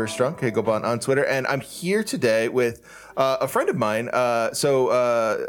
My name's Trevor Strunk, Higglebon on Twitter, and I'm here today with uh, a friend of mine. Uh, so uh,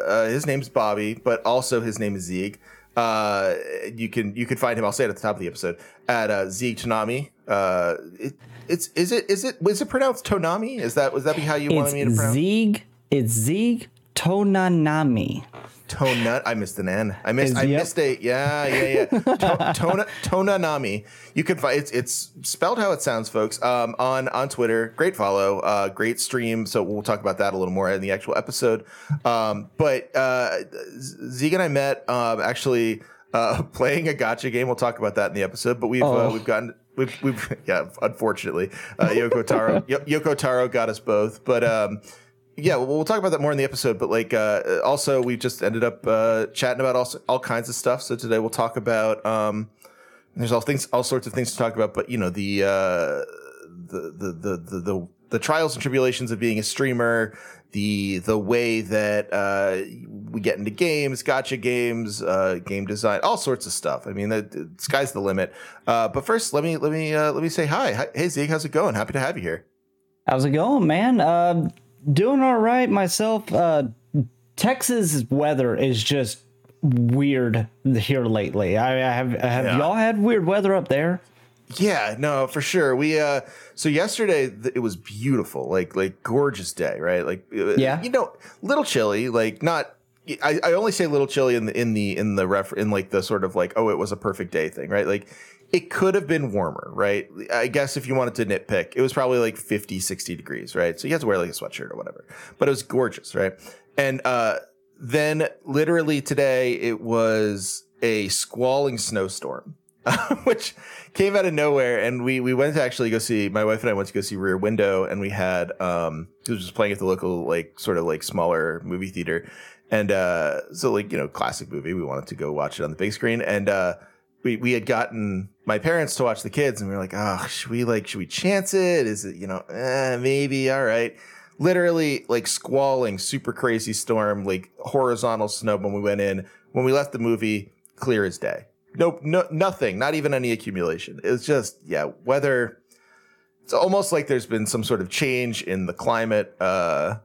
uh, his name's Bobby, but also his name is Zieg. Uh, you can you can find him. I'll say it at the top of the episode at uh, Zieg Tonami. Uh, it, it's is it is it was it pronounced Tonami? Is that was that be how you wanted me to pronounce? It's? Zieg. It's Zieg Tonanami. Tonut. I missed an N. I missed. Is- I yep. missed a. Yeah, yeah, yeah. To, tona, Tonanami. You can find it's it's spelled how it sounds, folks. Um, on on Twitter. Great follow. Uh, great stream. So we'll talk about that a little more in the actual episode. Um, but uh, Zeke and I met um actually uh playing a gotcha game. We'll talk about that in the episode. But we've uh, Oh. we've gotten. We've, we've yeah unfortunately uh, Yoko Taro Yo- Yoko Taro got us both but um yeah, well, we'll talk about that more in the episode. But like, uh, also, we just ended up uh, chatting about all all kinds of stuff. So today we'll talk about. Um, there's all things, all sorts of things to talk about. But you know, the uh, the, the the the the the trials and tribulations of being a streamer, the the way that uh, we get into games, gotcha games, uh, game design, all sorts of stuff. I mean, the, the sky's the limit. Uh, but first, let me let me uh, let me say hi. hi. Hey Zeke, how's it going? Happy to have you here. How's it going, man? Doing all right myself. Uh, Texas weather is just weird here lately. I, I have have Yeah. y'all had weird weather up there? Yeah, no, for sure. We uh so yesterday th- it was beautiful, like like gorgeous day, right? Like uh, Yeah. you know, little chilly, like not I, I only say little chilly in the in the in the ref in like the sort of like oh it was a perfect day thing, right? Like it could have been warmer, right? I guess if you wanted to nitpick, it was probably like 50, 60 degrees, right? So you have to wear like a sweatshirt or whatever. But it was gorgeous, right? And uh then literally today it was a squalling snowstorm. which came out of nowhere and we we went to actually go see my wife and I went to go see Rear Window and we had um it was just playing at the local like sort of like smaller movie theater and uh so like you know classic movie we wanted to go watch it on the big screen and uh we we had gotten my parents to watch the kids and we were like oh should we like should we chance it is it you know eh, maybe all right literally like squalling super crazy storm like horizontal snow when we went in when we left the movie clear as day Nope, no, nothing, not even any accumulation. It's just, yeah, weather. It's almost like there's been some sort of change in the climate. Uh,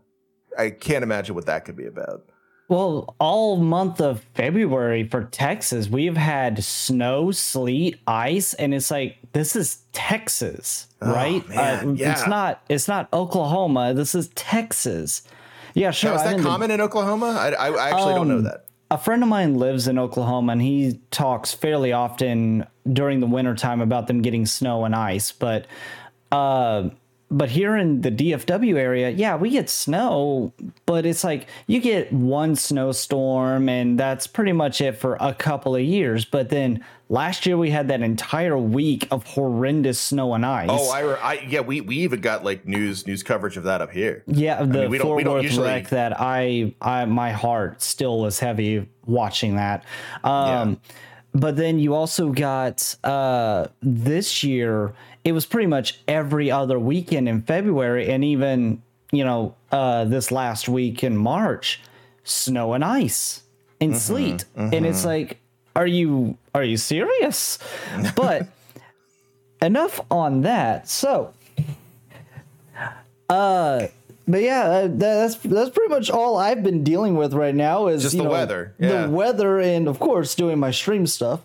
I can't imagine what that could be about. Well, all month of February for Texas, we've had snow, sleet, ice, and it's like this is Texas, right? Oh, man, It's yeah. not. It's not Oklahoma. This is Texas. Yeah, sure. Now, is that common in Oklahoma? I, I, I actually don't know Um, that. a friend of mine lives in Oklahoma and he talks fairly often during the wintertime about them getting snow and ice. But uh but here in the DFW area, yeah, we get snow, but it's like you get one snowstorm and that's pretty much it for a couple of years. But then last year we had that entire week of horrendous snow and ice. Oh, I, I, yeah, we, we even got like news news coverage of that up here. Yeah, the mean, we don't- we Fort don't Worth usually- wreck that I, I, my heart still was heavy watching that. Um, But then you also got uh, this year. It was pretty much every other weekend in February, and even you know uh, this last week in March, snow and ice and Mm-hmm, sleet, and it's like, are you are you serious? But enough on that. So uh, but yeah, uh, that's that's pretty much all I've been dealing with right now is Just the know, weather, yeah. the weather, and of course doing my stream stuff.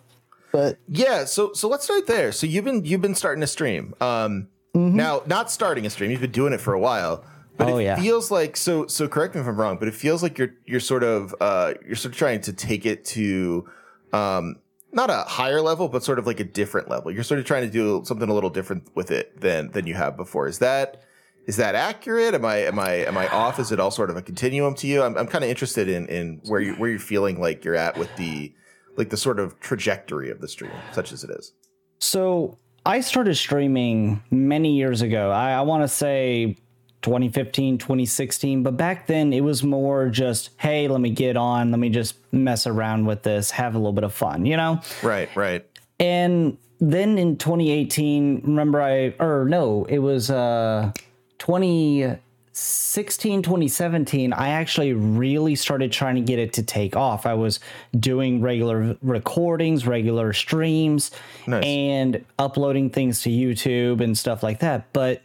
But Yeah, so so let's start there. So you've been you've been starting a stream. Um now not starting a stream, you've been doing it for a while. But Mm-hmm. Oh, it yeah. feels like so so correct me if I'm wrong, but it feels like you're you're sort of uh you're sort of trying to take it to um not a higher level, but sort of like a different level. You're sort of trying to do something a little different with it than than you have before. Is that is that accurate? Am I am I am I off? Is it all sort of a continuum to you? I'm I'm kind of interested in in where you where you're feeling like you're at with the like the sort of trajectory of the stream, such as it is. so I started streaming many years ago. I, I want to say 2015, 2016, but back then it was more just, hey, let me get on, let me just mess around with this, have a little bit of fun, you know? Right, right. And then in 2018, remember I or no, it was uh 2016, 2017, I actually really started trying to get it to take off. I was doing regular recordings, regular streams, Nice. and uploading things to YouTube and stuff like that. But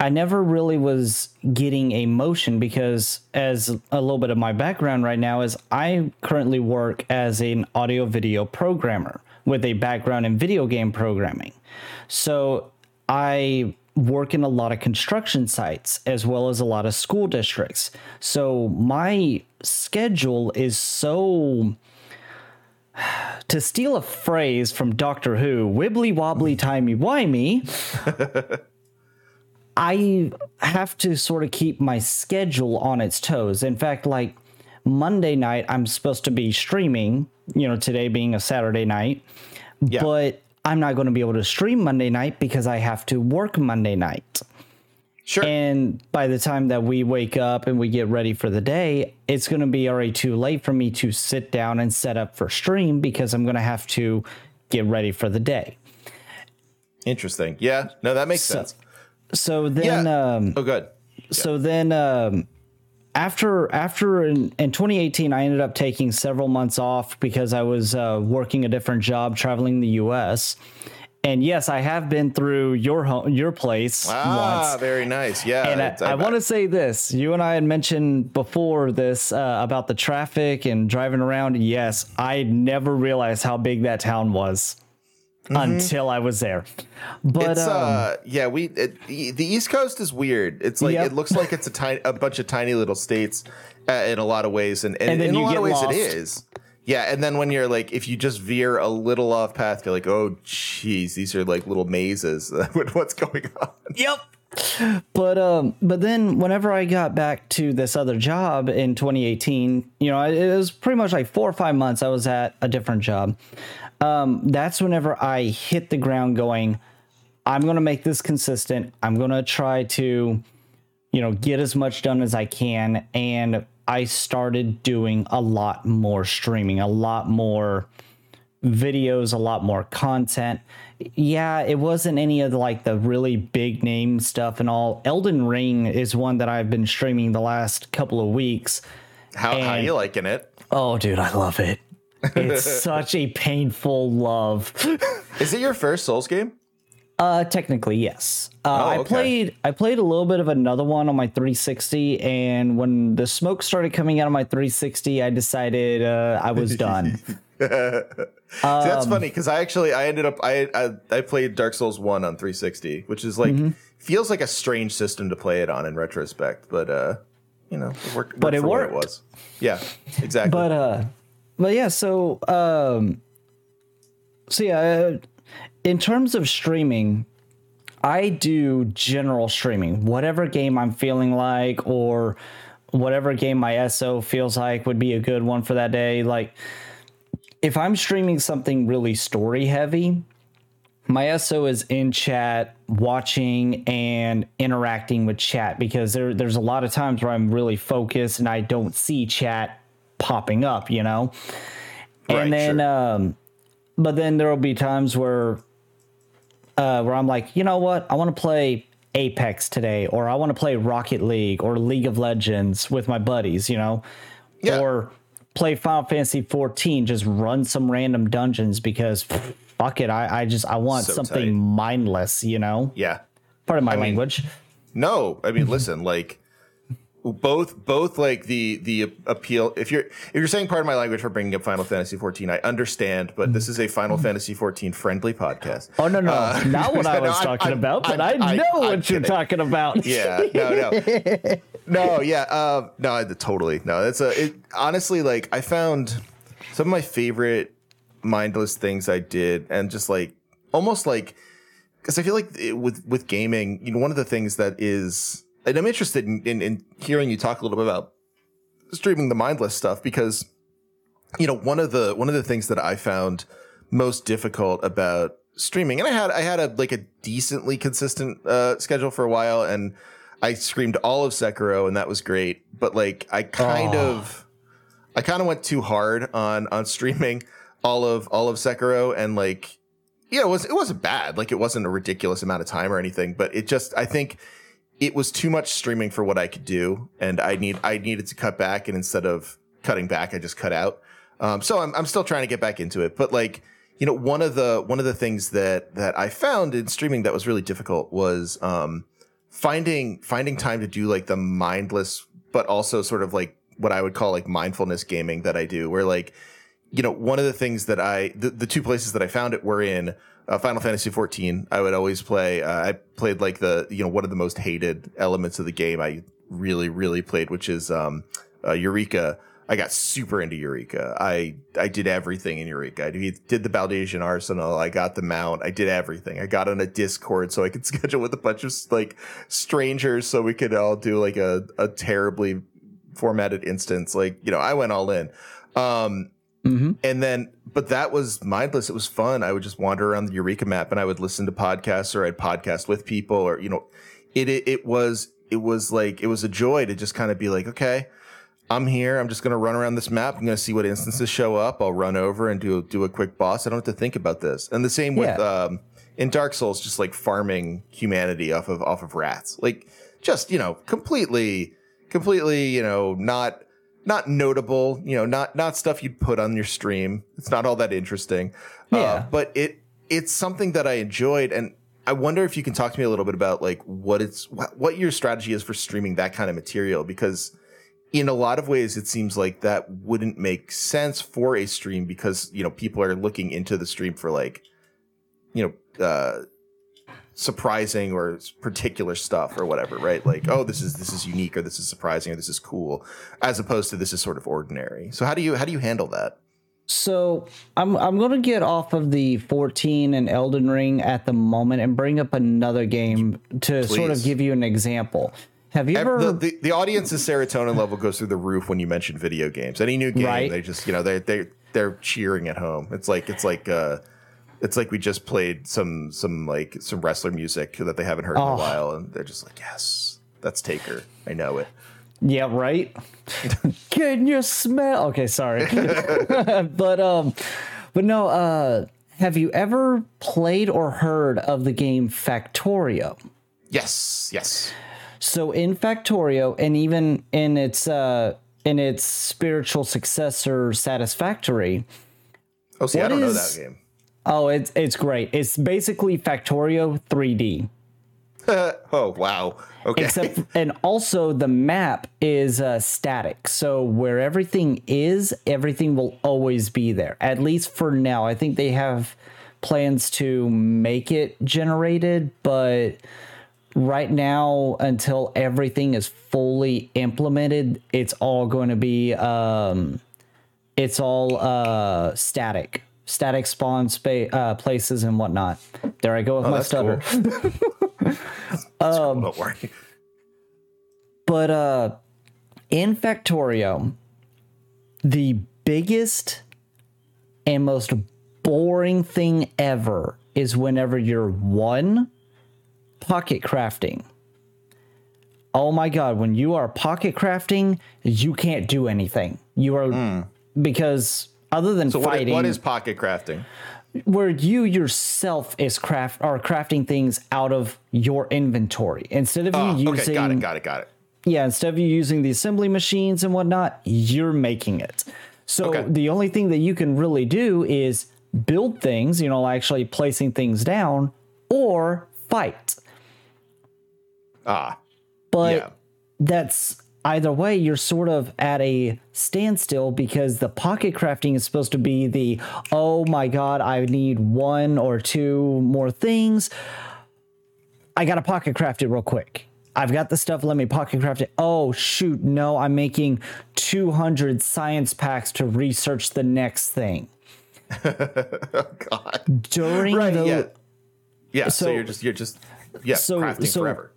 I never really was getting a motion because, as a little bit of my background right now, is I currently work as an audio video programmer with a background in video game programming. So I work in a lot of construction sites as well as a lot of school districts. So my schedule is so to steal a phrase from Doctor Who, wibbly wobbly mm. timey wimey. I have to sort of keep my schedule on its toes. In fact, like Monday night, I'm supposed to be streaming, you know, today being a Saturday night, Yeah. but I'm not going to be able to stream Monday night because I have to work Monday night. Sure. And by the time that we wake up and we get ready for the day, it's going to be already too late for me to sit down and set up for stream because I'm going to have to get ready for the day. Interesting. Yeah. No, that makes So- sense. So then, Yeah. um, Oh, good. so then um, after after in, in 2018 i ended up taking several months off because i was uh, working a different job traveling the us and yes i have been through your home your place Ah, once very nice. Yeah. and I, it's- I want to say this. You and I had mentioned before this uh, about the traffic and driving around. Yes, I never realized how big that town was until I was there. But It's um, uh yeah we it, the East Coast is weird. It's like Yep. it looks like it's a tiny a bunch of tiny little states uh, in a lot of ways, and, and, And then in a you lot get of ways lost. it is. Yeah, and then when you're like, if you just veer a little off path, you're like, oh, jeez, these are like little mazes. With what's going on? Yep. But um, but then whenever I got back to this other job in 2018, you know, it was pretty much like four or five months I was at a different job. Um, that's whenever I hit the ground going, I'm gonna make this consistent. I'm gonna try to, you know, get as much done as I can. And I started doing a lot more streaming, a lot more videos, a lot more content. Yeah, it wasn't any of the like the really big name stuff and all. Elden Ring is one that I've been streaming the last couple of weeks. How how And- you liking it? Oh, dude, I love it. It's such a painful love. Is it your first Souls game? Uh, technically, yes. Uh, Oh, I played. I played a little bit of another one on my 360, and when the smoke started coming out of my 360, I decided uh, I was done. See, Um, that's funny because I actually I ended up I, I I played Dark Souls one on 360, which is like Mm-hmm. feels like a strange system to play it on in retrospect, but uh, you know, it worked. But it for what worked. It was. Yeah, exactly. but uh, but yeah. So um, so yeah. Uh, in terms of streaming, I do general streaming. Whatever game I'm feeling like, or whatever game my SO feels like would be a good one for that day. Like, if I'm streaming something really story heavy, my SO is in chat, watching and interacting with chat because there, there's a lot of times where I'm really focused and I don't see chat popping up, you know? Right, and then, sure. um, but then there will be times where uh, where I'm like, you know what, I want to play Apex today, or I want to play Rocket League or League of Legends with my buddies, you know, Yeah. or play Final Fantasy 14, just run some random dungeons because fuck it, I, I just I want So something tight. mindless, you know. yeah. Part of my mean- language. No, I mean, listen, like both both like the the appeal. If you're if you're saying part of my language for bringing up Final Fantasy 14, I understand, but this is a Final Fantasy 14 friendly podcast. Oh no, no, Uh, not what I was I'm- talking I'm- about, but I'm- I I'm- know what you're kidding. talking about. yeah no no no yeah um no I- totally no it's a it honestly like i found some of my favorite mindless things i did and just like almost like because i feel like it, with with gaming you know one of the things that is and i'm interested in, in in hearing you talk a little bit about streaming the mindless stuff because you know one of the one of the things that i found most difficult about streaming and i had i had a like a decently consistent uh schedule for a while and i streamed all of sekiro and that was great but like i kind Oh. of i kind of went too hard on on streaming all of all of sekiro and like yeah it was it wasn't bad like it wasn't a ridiculous amount of time or anything but it just i think it was too much streaming for what I could do, and I need I needed to cut back, and instead of cutting back, I just cut out. Um, so I'm I'm still trying to get back into it, but like you know, one of the one of the things that that I found in streaming that was really difficult was um, finding finding time to do like the mindless, but also sort of like what I would call like mindfulness gaming that I do, where like you know, one of the things that I, the, the two places that I found it were in uh, Final Fantasy 14. I would always play, uh, I played like the, you know, one of the most hated elements of the game I really, really played, which is, um, uh, Eureka. I got super into Eureka. I, I did everything in Eureka. I did the Baldesion Arsenal. I got the mount. I did everything. I got on a Discord so I could schedule with a bunch of like strangers so we could all do like a, a terribly formatted instance. Like, you know, I went all in. Um, Mm-hmm. And then, but that was mindless. It was fun. I would just wander around the Eureka map and I would listen to podcasts or I'd podcast with people or, you know, it, it, it was, it was like, it was a joy to just kind of be like, okay, I'm here. I'm just going to run around this map. I'm going to see what instances show up. I'll run over and do, do a quick boss. I don't have to think about this. And the same with, yeah. um, in Dark Souls, just like farming humanity off of, off of rats, like just, you know, completely, completely, you know, not, not notable, you know, not not stuff you'd put on your stream. It's not all that interesting. Uh, yeah. Uh, but it it's something that I enjoyed and I wonder if you can talk to me a little bit about like what it's what, what your strategy is for streaming that kind of material because in a lot of ways it seems like that wouldn't make sense for a stream because you know people are looking into the stream for like you know uh surprising or particular stuff or whatever, right? Like, oh, this is this is unique or this is surprising or this is cool, as opposed to this is sort of ordinary. So how do you how do you handle that? So I'm I'm gonna get off of the 14 and Elden Ring at the moment and bring up another game to Please. sort of give you an example. Have you ever the, the, the, audience's serotonin level goes through the roof when you mention video games. Any new game, right? they just you know they they they're cheering at home. It's like it's like uh it's like we just played some some like some wrestler music that they haven't heard oh. in a oh. while, and they're just like, yes, that's Taker. I know it. Yeah, right. Can you smell? Okay, sorry, but um, but no. Uh, have you ever played or heard of the game Factorio? Yes, yes. So in Factorio, and even in its uh in its spiritual successor, Satisfactory. Oh, see, I don't is, know that game. Oh, it's it's great. It's basically Factorio 3D. oh wow! Okay. Except, and also the map is uh, static, so where everything is, everything will always be there. At least for now. I think they have plans to make it generated, but right now, until everything is fully implemented, it's all going to be um, it's all uh, static static spawn space uh, places and whatnot. There I go with oh, my stutter. Cool. um, don't worry. But uh, in Factorio, the biggest and most boring thing ever is whenever you're one pocket crafting. Oh my god, when you are pocket crafting, you can't do anything. You are mm. because other than so fighting. What is, what is pocket crafting? Where you yourself is craft are crafting things out of your inventory instead of you oh, using. Okay, got it, got it, got it. Yeah, instead of you using the assembly machines and whatnot, you're making it. So okay. the only thing that you can really do is build things, you know, actually placing things down, or fight. Ah. But yeah. that's either way, you're sort of at a standstill because the pocket crafting is supposed to be the, oh my God, I need one or two more things. I got to pocket craft it real quick. I've got the stuff, let me pocket craft it. Oh, shoot, no, I'm making 200 science packs to research the next thing. oh, God. During right, the. Yeah. Yeah, so, so, you're just, you're just, yeah, so, crafting so, forever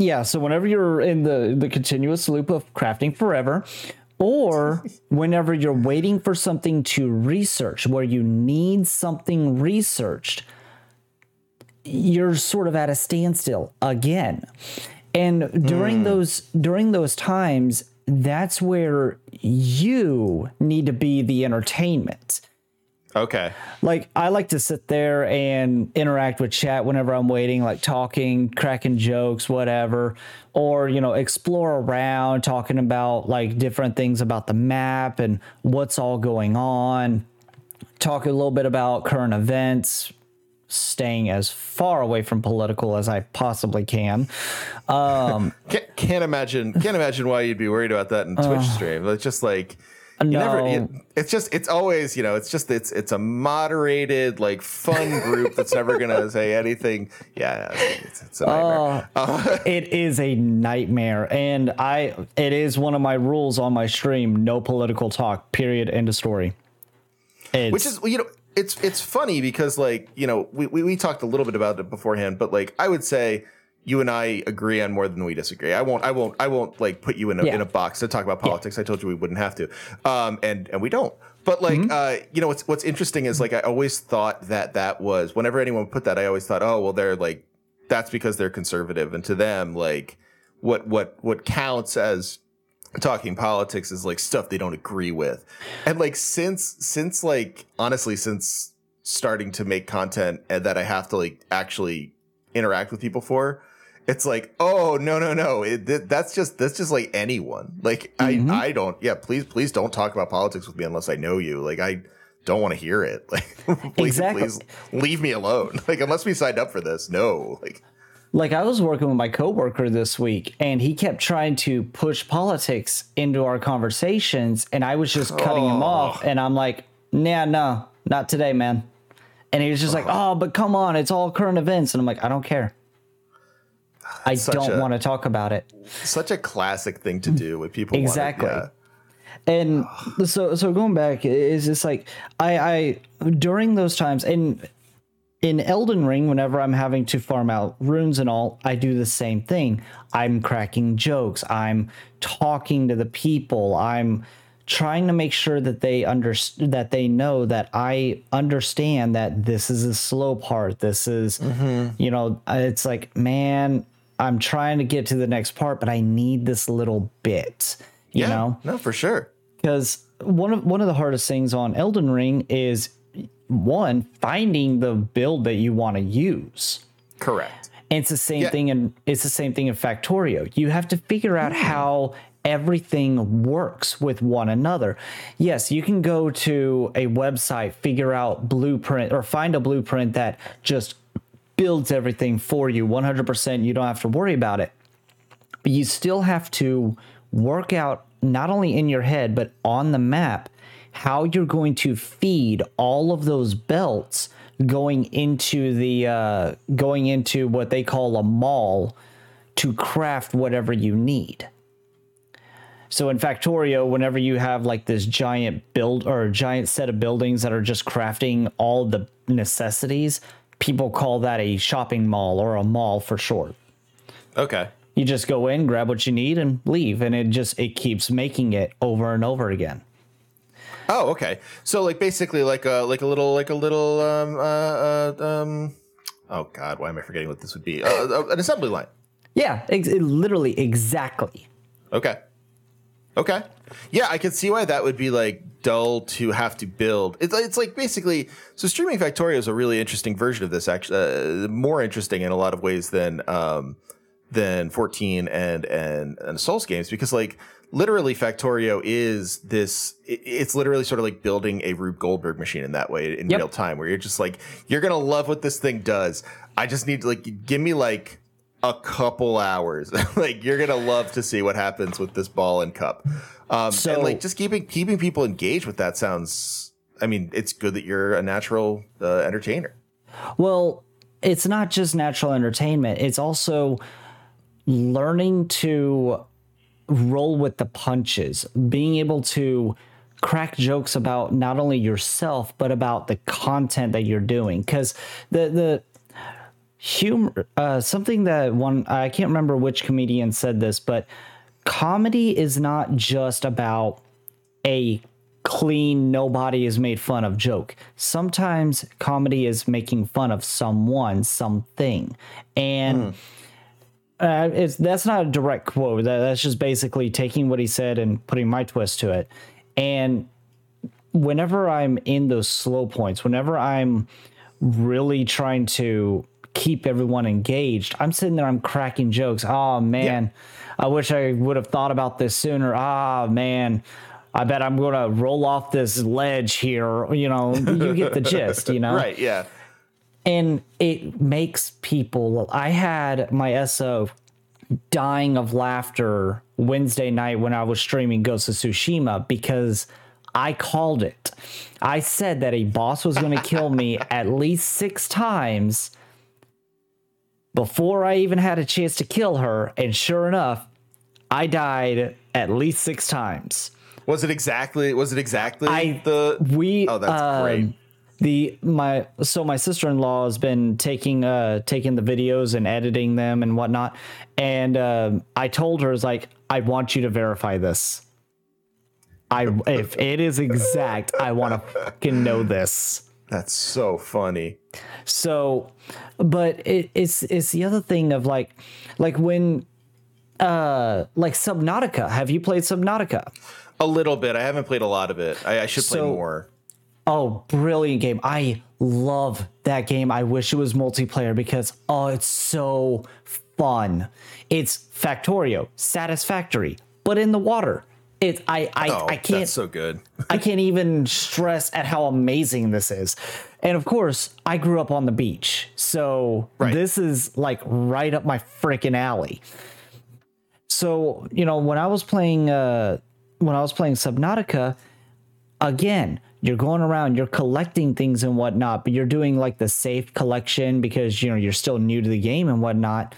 yeah, so whenever you're in the the continuous loop of crafting forever, or whenever you're waiting for something to research, where you need something researched, you're sort of at a standstill again. And during mm. those during those times, that's where you need to be the entertainment. Okay. Like I like to sit there and interact with chat whenever I'm waiting, like talking, cracking jokes, whatever, or you know, explore around, talking about like different things about the map and what's all going on. Talk a little bit about current events, staying as far away from political as I possibly can. Um, can't, can't imagine. Can't imagine why you'd be worried about that in Twitch stream. It's just like no. never. You, it's just. It's always. You know. It's just. It's. It's a moderated, like, fun group that's never gonna say anything. Yeah. It's, it's a nightmare. Uh, it is a nightmare, and I. It is one of my rules on my stream: no political talk. Period. End of story. It's, Which is you know. It's it's funny because like you know we, we we talked a little bit about it beforehand, but like I would say you and I agree on more than we disagree. I won't I won't I won't like put you in a Yeah. in a box to talk about politics. I told you we wouldn't have to, um, and and we don't. But like uh, you know what's what's interesting is like I always thought that that was whenever anyone put that I always thought oh well they're like that's because they're conservative and to them like what what what counts as talking politics is like stuff they don't agree with and like since since like honestly since starting to make content and that i have to like actually interact with people for it's like oh no no no. It, th- that's just that's just like anyone. Like i mm-hmm. i don't yeah please please don't talk about politics with me unless i know you. Like i don't want to hear it. Like please Exactly. please leave me alone. Like unless we signed up for this no. Like like I was working with my coworker this week, and he kept trying to push politics into our conversations, and I was just cutting him oh. off, and I'm like, nah, no, not today, man. And he was just like, oh, but come on, it's all current events, and I'm like, I don't care. I don't want to talk about it. such a classic thing to do with people Exactly. yeah. and so so going back is just like I I during those times and in Elden Ring whenever I'm having to farm out runes and all I do the same thing I'm cracking jokes I'm talking to the people I'm trying to make sure that they under that they know that I understand that this is a slow part this is mm-hmm. you know it's like man I'm trying to get to the next part but I need this little bit you yeah know no for sure because one of one of the hardest things on Elden Ring is one finding the build that you want to use. correct And it's the same Yeah. thing in it's the same thing in Factorio. You have to figure out hmm. how everything works with one another. Yes, you can go to a website, figure out blueprint or find a blueprint that just builds everything for you 100%. You don't have to worry about it but you still have to work out not only in your head but on the map how you're going to feed all of those belts going into the uh, going into what they call a mall to craft whatever you need so in Factorio, whenever you have like this giant build or giant set of buildings that are just crafting all the necessities, people call that a shopping mall or a mall for short okay you just go in grab what you need and leave and it just it keeps making it over and over again Oh, okay. So like basically like a like a little like a little um uh, uh um oh god, why am I forgetting what this would be? Uh, uh, an assembly line. yeah ex- it literally exactly Okay. Okay. Yeah, I can see why that would be like dull to have to build. It's it's like basically so streaming Factorio is a really interesting version of this actually uh, more interesting in a lot of ways than um than 14 and and and Souls games because like literally Factorio is this it- it's literally sort of like building a Rube Goldberg machine in that way in Yep. real time where you're just like you're going to love what this thing does. I just need to like give me like a couple hours. like you're gonna love to see what happens with this ball and cup. Um, So- and like just keeping keeping people engaged with that sounds. I mean, it's good that you're a natural uh, entertainer. well it's not just natural entertainment it's also learning to roll with the punches being able to crack jokes about not only yourself but about the content that you're doing because the the humor uh, something that one i can't remember which comedian said this but comedy is not just about a clean nobody is made fun of joke. Sometimes comedy is making fun of someone something. And uh, it's that's not a direct quote. That, that's just basically taking what he said and putting my twist to it. And whenever I'm in those slow points, whenever I'm really trying to keep everyone engaged, I'm sitting there, I'm cracking jokes. Oh man, I wish I would have thought about this sooner. Ah man, I bet I'm going to roll off this ledge here. You know, you get the gist, you know? Right. Yeah. and it makes people i had my so dying of laughter wednesday night when i was streaming ghost of tsushima because i called it i said that a boss was going to kill me at least six times before i even had a chance to kill her and sure enough i died at least six times Was it exactly? Was it exactly I- the? we Oh, that's um, great. the my so my sister-in-law has been taking uh taking the videos and editing them and whatnot and um i told her is like i want you to verify this i if it is exact i want to fucking know this That's so funny. so but it, it's it's the other thing of like like when uh like subnautica have you played subnautica A little bit. I haven't played a lot of it. I, I should play So- more. Oh, brilliant game. I love that game. I wish it was multiplayer because oh, it's so fun. It's Factorio, satisfactory, but in the water. It's I I, Oh, I can't that's so good. I can't even stress at how amazing this is. And of course, I grew up on the beach. So Right. this is like right up my freaking alley. So, you know, when I was playing uh when I was playing Subnautica, again, you're going around, you're collecting things and whatnot, but you're doing like the safe collection because you know you're still new to the game and whatnot.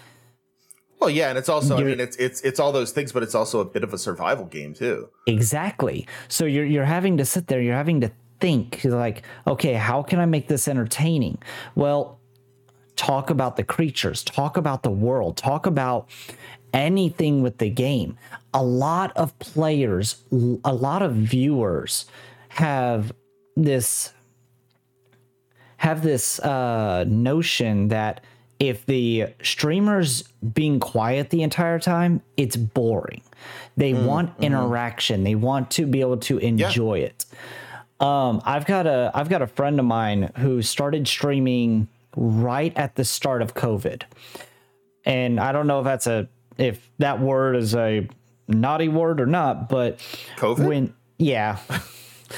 Well, yeah, and it's also. I You're- mean, it's it's it's all those things, but it's also a bit of a survival game too. Exactly. So you're you're having to sit there, you're having to think you're like, okay, how can I make this entertaining? Well, talk about the creatures, talk about the world, talk about anything with the game. A lot of players, a lot of viewers have this have this uh, notion that if the streamer's being quiet the entire time, it's boring. They want interaction. They want to be able to enjoy it. Um, I've got a I've got a friend of mine who started streaming right at the start of COVID, and I don't know if that's a if that word is a naughty word or not, but COVID? when yeah.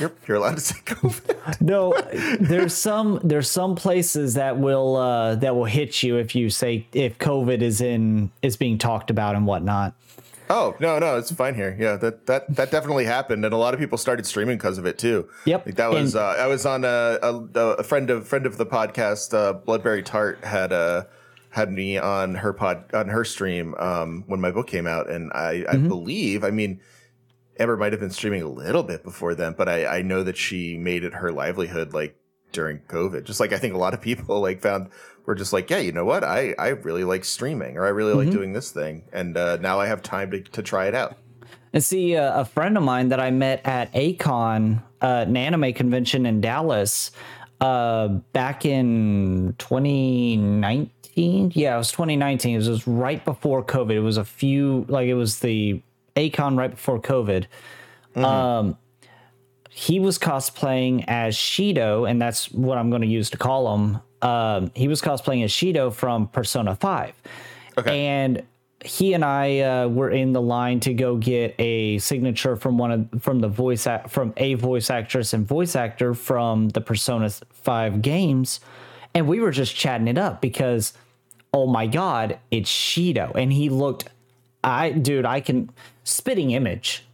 You're you're allowed to say COVID. no there's some there's some places that will uh that will hit you if you say if covid is in is being talked about and whatnot Oh no, no, it's fine here. Yeah, that that that definitely happened, and a lot of people started streaming because of it too. Yep, like that was. and- uh, I was on a, a a friend of friend of the podcast, uh, Bloodberry Tart had uh, had me on her pod on her stream um, when my book came out, and I, I Mm-hmm. believe, I mean, Amber might have been streaming a little bit before then, but I I know that she made it her livelihood like during COVID. Just like I think a lot of people like found were just like, yeah, you know what, I I really like streaming, or I really Mm-hmm. like doing this thing, and uh, now I have time to to try it out. and see uh, a friend of mine that i met at A-Kon uh, an anime convention in dallas uh back in 2019 yeah it was 2019 it was just right before covid it was a few like it was the A-Kon right before covid um he was cosplaying as Shido, and that's what I'm going to use to call him. Um, he was cosplaying as Shido from Persona 5. Okay. And he and I uh, were in the line to go get a signature from one of from the voice act, from a voice actress and voice actor from the Persona 5 games, and we were just chatting it up because oh my god, it's Shido, and he looked I dude, I can spitting image.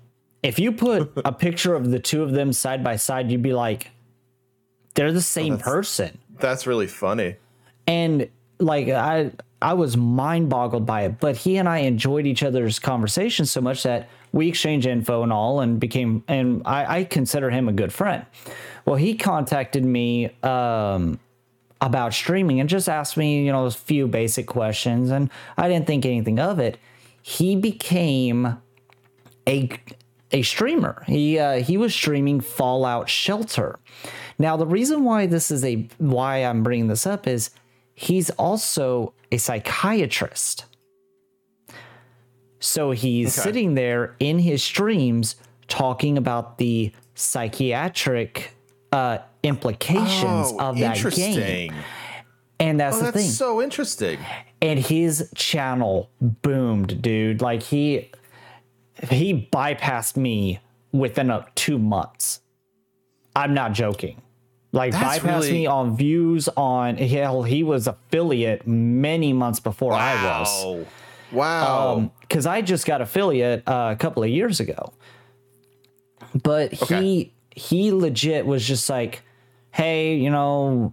If you put a picture of the two of them side by side, you'd be like, they're the same person. That's really funny. And like I I was mind boggled by it. But he and I enjoyed each other's conversation so much that we exchanged info and all and became and I, I consider him a good friend. Well, he contacted me um about streaming and just asked me, you know, a few basic questions, and I didn't think anything of it. He became a a streamer. He uh, he was streaming Fallout Shelter. Now, the reason why this is a why I'm bringing this up is he's also a psychiatrist. So he's Okay. sitting there in his streams talking about the psychiatric uh, implications Oh, of that game. And that's Oh, the that's thing. so interesting. And his channel boomed, dude. Like he he bypassed me within a, two months. I'm not joking. Like That's bypassed really- me on views on hell. He was affiliate many months before I was. Wow. Wow. because I just got affiliate uh, a couple of years ago. But Okay. he he legit was just like, "Hey, you know,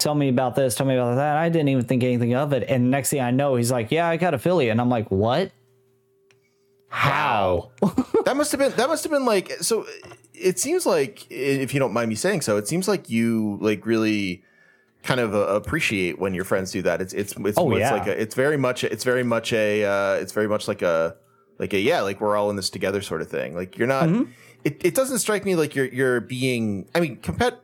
tell me about this, tell me about that." I didn't even think anything of it, and next thing I know, he's like, "Yeah, I got affiliate," and I'm like, "What? How?" that must have been that must have been like so it seems like if you don't mind me saying so it seems like you like really kind of uh, appreciate when your friends do that it's it's it's, Oh, it's yeah. like a, it's very much it's very much a uh, it's very much like a like a yeah like we're all in this together sort of thing like you're not Mm-hmm. It, it doesn't strike me like you're you're being i mean compet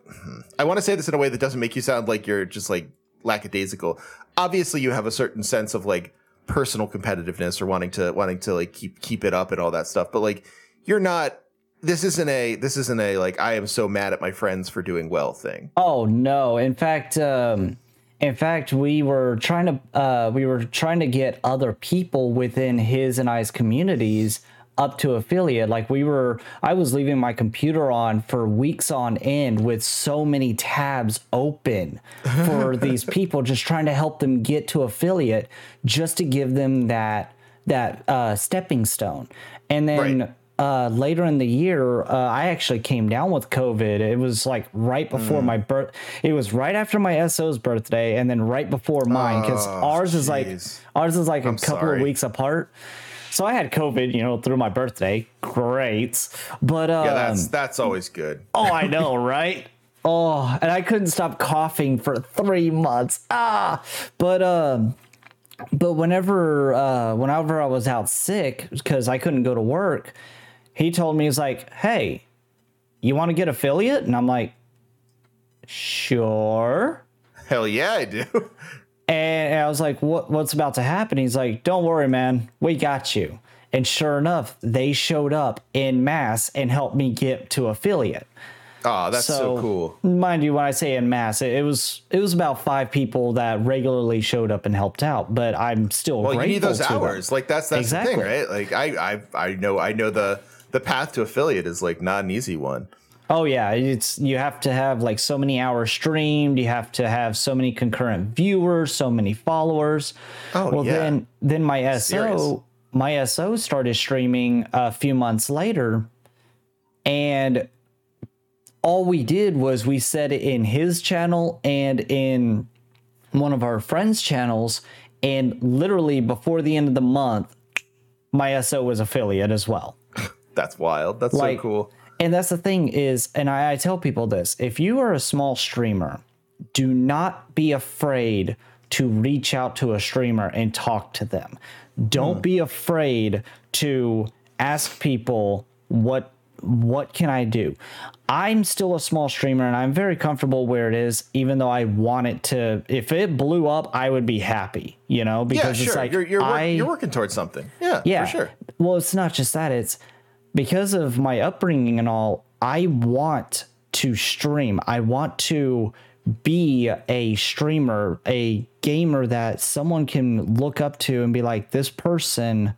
i want to say this in a way that doesn't make you sound like you're just like lackadaisical obviously you have a certain sense of like personal competitiveness or wanting to wanting to like keep keep it up and all that stuff but like you're not this isn't a this isn't a like i am so mad at my friends for doing well thing Oh no! In fact, um, in fact, we were trying to uh, we were trying to get other people within his and I's communities up to affiliate. Like we were, I was leaving my computer on for weeks on end with so many tabs open for these people, just trying to help them get to affiliate, just to give them that that uh, stepping stone. And then Right. uh, later in the year, uh, I actually came down with COVID. It was like right before Hmm. my birth. It was right after my SO's birthday, and then right before mine because Oh, ours is like ours is like a I'm couple sorry. of weeks apart. So I had COVID, you know, through my birthday. Great, but um, yeah that's that's always good oh, I know, right? Oh, and I couldn't stop coughing for three months. Ah, but um, but whenever uh, whenever I was out sick because I couldn't go to work, he told me he's like, "Hey, you want to get affiliate?" And I'm like, "Sure." hell yeah i do And I was like, "What? What's about to happen?" He's like, "Don't worry, man. We got you." And sure enough, they showed up in mass and helped me get to affiliate. oh that's so, cool Mind you, when I say in mass, it, it was it was about five people that regularly showed up and helped out. But I'm still Well, you need those to them. hours. Like that's that's the thing, right? Like I I I know I know the the path to affiliate is like not an easy one. Oh yeah, it's you have to have like so many hours streamed. You have to have so many concurrent viewers, so many followers. Oh, well yeah. then then my Serious. SO my SO started streaming a few months later, and all we did was we said it in his channel and in one of our friends' channels, and literally before the end of the month, my SO was affiliate as well. That's wild. That's Like- so cool. And that's the thing is, and I, I tell people this: if you are a small streamer, do not be afraid to reach out to a streamer and talk to them. Don't hmm. be afraid to ask people what what can I do. I'm still a small streamer and I'm very comfortable where it is, even though I want it to. If it blew up, I would be happy, you know, Yeah, because sure. it's like you're you're, work- you're working towards something. Yeah, yeah. for sure. Well, it's not just that. It's because of my upbringing and all, I want to stream. I want to be a streamer, a gamer that someone can look up to and be like, this person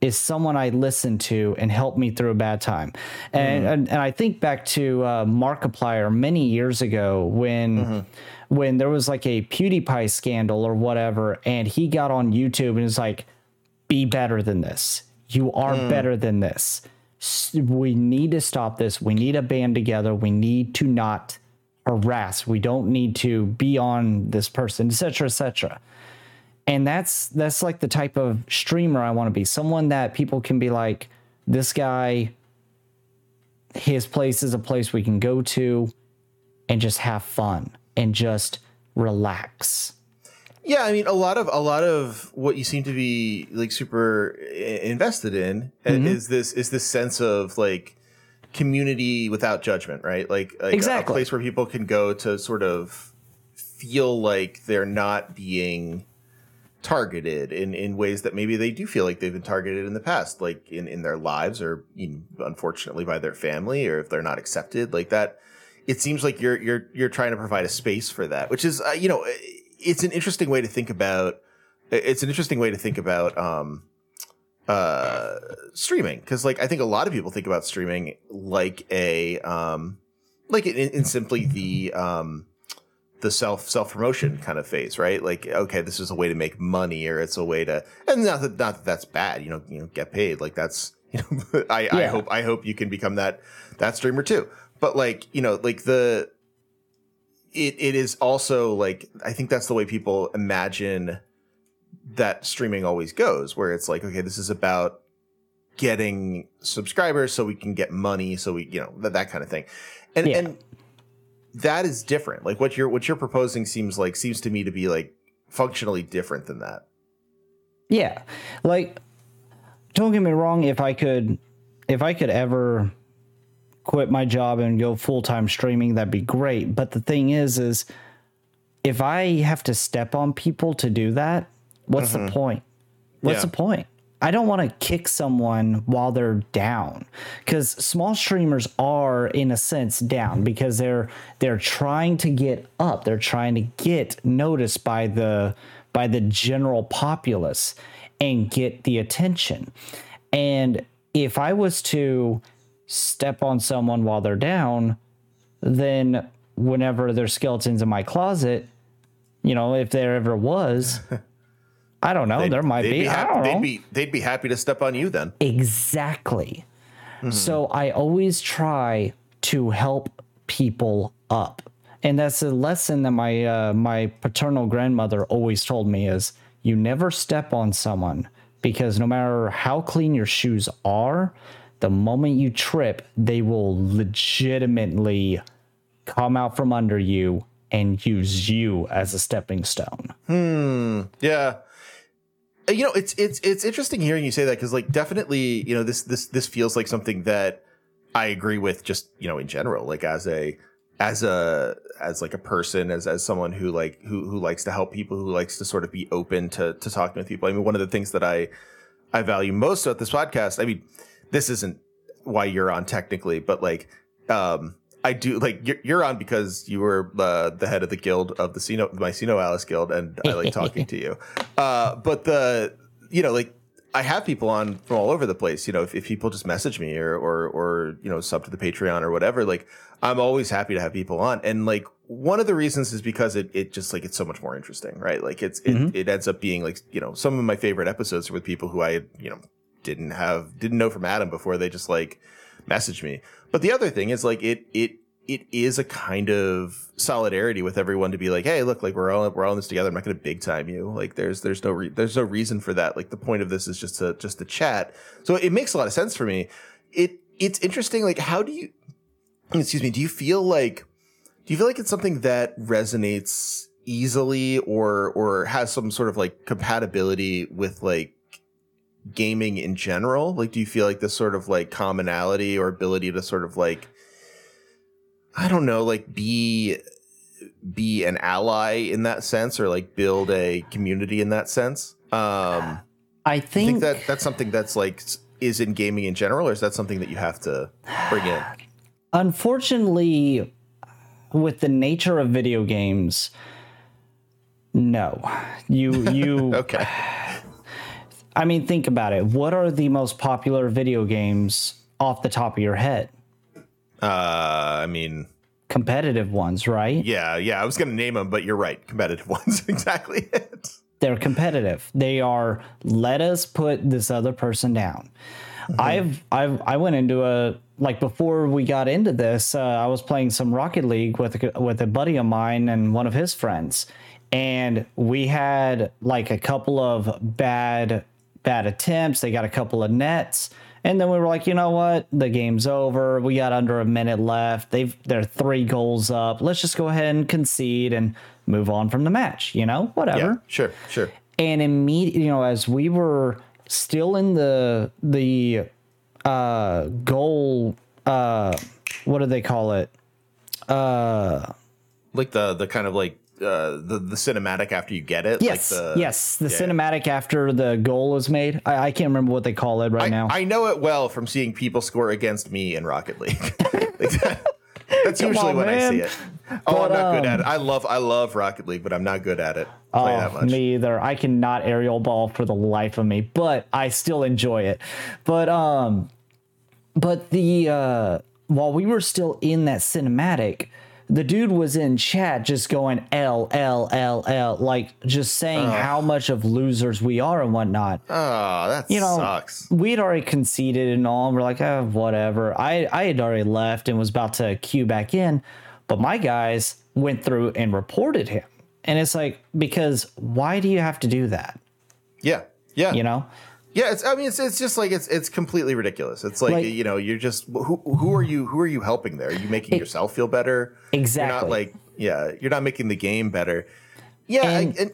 is someone I listen to and help me through a bad time. And and, and I think back to uh, Markiplier many years ago when when there was like a PewDiePie scandal or whatever, and he got on YouTube and was like, "Be better than this. You are hmm. better than this. We need to stop this. We need to band together. We need to not." harass we don't need to be on this person etc etc and that's that's like the type of streamer I want to be. Someone that people can be like, this guy, his place is a place we can go to and just have fun and just relax. Yeah, I mean, a lot of a lot of what you seem to be like super invested in Mm-hmm. is this is this sense of like community without judgment, right? Like, like a- Exactly. a place where people can go to sort of feel like they're not being targeted in, in ways that maybe they do feel like they've been targeted in the past, like in, in their lives or you know, unfortunately by their family or if they're not accepted like that. It seems like you're, you're, you're trying to provide a space for that, which is, uh, you know, it's an interesting way to think about, it's an interesting way to think about, um, uh, streaming. Cause like, I think a lot of people think about streaming like a, um, like in, in simply the, um, the self self promotion kind of phase, right? Like, okay, this is a way to make money, or it's a way to, and not that not that that's bad, you know, you know, get paid. Like that's, you know, I, yeah. I hope I hope you can become that that streamer too. But like, you know, like the, it it is also like I think that's the way people imagine that streaming always goes, where it's like, okay, this is about getting subscribers so we can get money, so we, you know, that, that kind of thing. And yeah. and that is different. Like what you're what you're proposing seems like seems to me to be like functionally different than that. Yeah. Like don't get me wrong, if I could if I could ever quit my job and go full-time streaming, that'd be great. But the thing is is if I have to step on people to do that, what's mm-hmm. the point? What's yeah. the point? I don't want to kick someone while they're down because small streamers are in a sense down because they're they're trying to get up they're trying to get noticed by the by the general populace and get the attention and if I was to step on someone while they're down then whenever there's skeletons in my closet you know if there ever was I don't know. They'd, there might be. be happy, they'd be they'd be happy to step on you then. Exactly. Mm-hmm. So I always try to help people up. And that's a lesson that my uh, my paternal grandmother always told me is you never step on someone because no matter how clean your shoes are, the moment you trip, they will legitimately come out from under you and use you as a stepping stone. Hmm. Yeah. Uh, you know it's it's it's interesting hearing you say that because like definitely you know this this this feels like something that i agree with just you know in general like as a as a as like a person as as someone who like who who likes to help people who likes to sort of be open to to talking with people i mean one of the things that i i value most about this podcast i mean this isn't why you're on technically but like um I do like you're, you're on because you were uh, the head of the guild of the Sino, my SINoALICE guild, and I like talking to you. Uh, but the you know like I have people on from all over the place. You know, if, if people just message me or or or you know sub to the Patreon or whatever, like I'm always happy to have people on. And like one of the reasons is because it it just like it's so much more interesting, right? Like it's it, mm-hmm. it ends up being like you know some of my favorite episodes are with people who I you know didn't have didn't know from Adam before they just like messaged me. But the other thing is like it it it is a kind of solidarity with everyone to be like, hey, look, like we're all we're all in this together. I'm not going to big time you. Like there's there's no re- there's no reason for that. Like the point of this is just to just to chat. So it makes a lot of sense for me. It it's interesting. Like how do you excuse me? Do you feel like do you feel like it's something that resonates easily or or has some sort of like compatibility with like gaming in general? Like, do you feel like this sort of like commonality or ability to sort of like, I don't know, like be be an ally in that sense or like build a community in that sense? Um, I think, think that that's something that's like is in gaming in general, or is that something that you have to bring in? Unfortunately, with the nature of video games, no. You you okay. I mean, think about it. What are the most popular video games off the top of your head? Uh, I mean, competitive ones, right? Yeah, yeah. I was going to name them, but you're right. Competitive ones, exactly. It. They're competitive. They are. Let us put this other person down. Mm-hmm. I've I've I went into a like before we got into this. Uh, I was playing some Rocket League with with a buddy of mine and one of his friends, and we had like a couple of bad bad attempts. They got a couple of nets. And then we were like, you know what? The game's over. We got under a minute left. They've they're three goals up. Let's just go ahead and concede and move on from the match. You know, whatever. Yeah, sure, sure. And immediately, you know, as we were still in the the uh, goal, uh, what do they call it? Uh, like the the kind of like uh, the the cinematic after you get it. Yes, like the, yes, the yeah. cinematic after the goal is made. I, I, can't remember what they call it right I, now. I know it well from seeing people score against me in Rocket League. That's usually on, when man. I see it. Oh, But, I'm not good um, at it. I love I love Rocket League, but I'm not good at it. Oh, much. me either. I cannot aerial ball for the life of me, but I still enjoy it. But um, but the uh, while we were still in that cinematic, the dude was in chat just going L L L L, like just saying how much of losers we are and whatnot. Oh, that you know, sucks. we'd already conceded and all. And we're like, oh, whatever. I, I had already left and was about to queue back in, but my guys went through and reported him. And it's like, because why do you have to do that? Yeah. Yeah. You know? Yeah, it's. I mean, it's. It's just like it's. It's completely ridiculous. It's like, Like- you know, you're just. Who. Who are you? Who are you helping there? Are you making yourself feel better? You're Exactly. not like. Yeah. You're not making the game better. Yeah. And- I, and,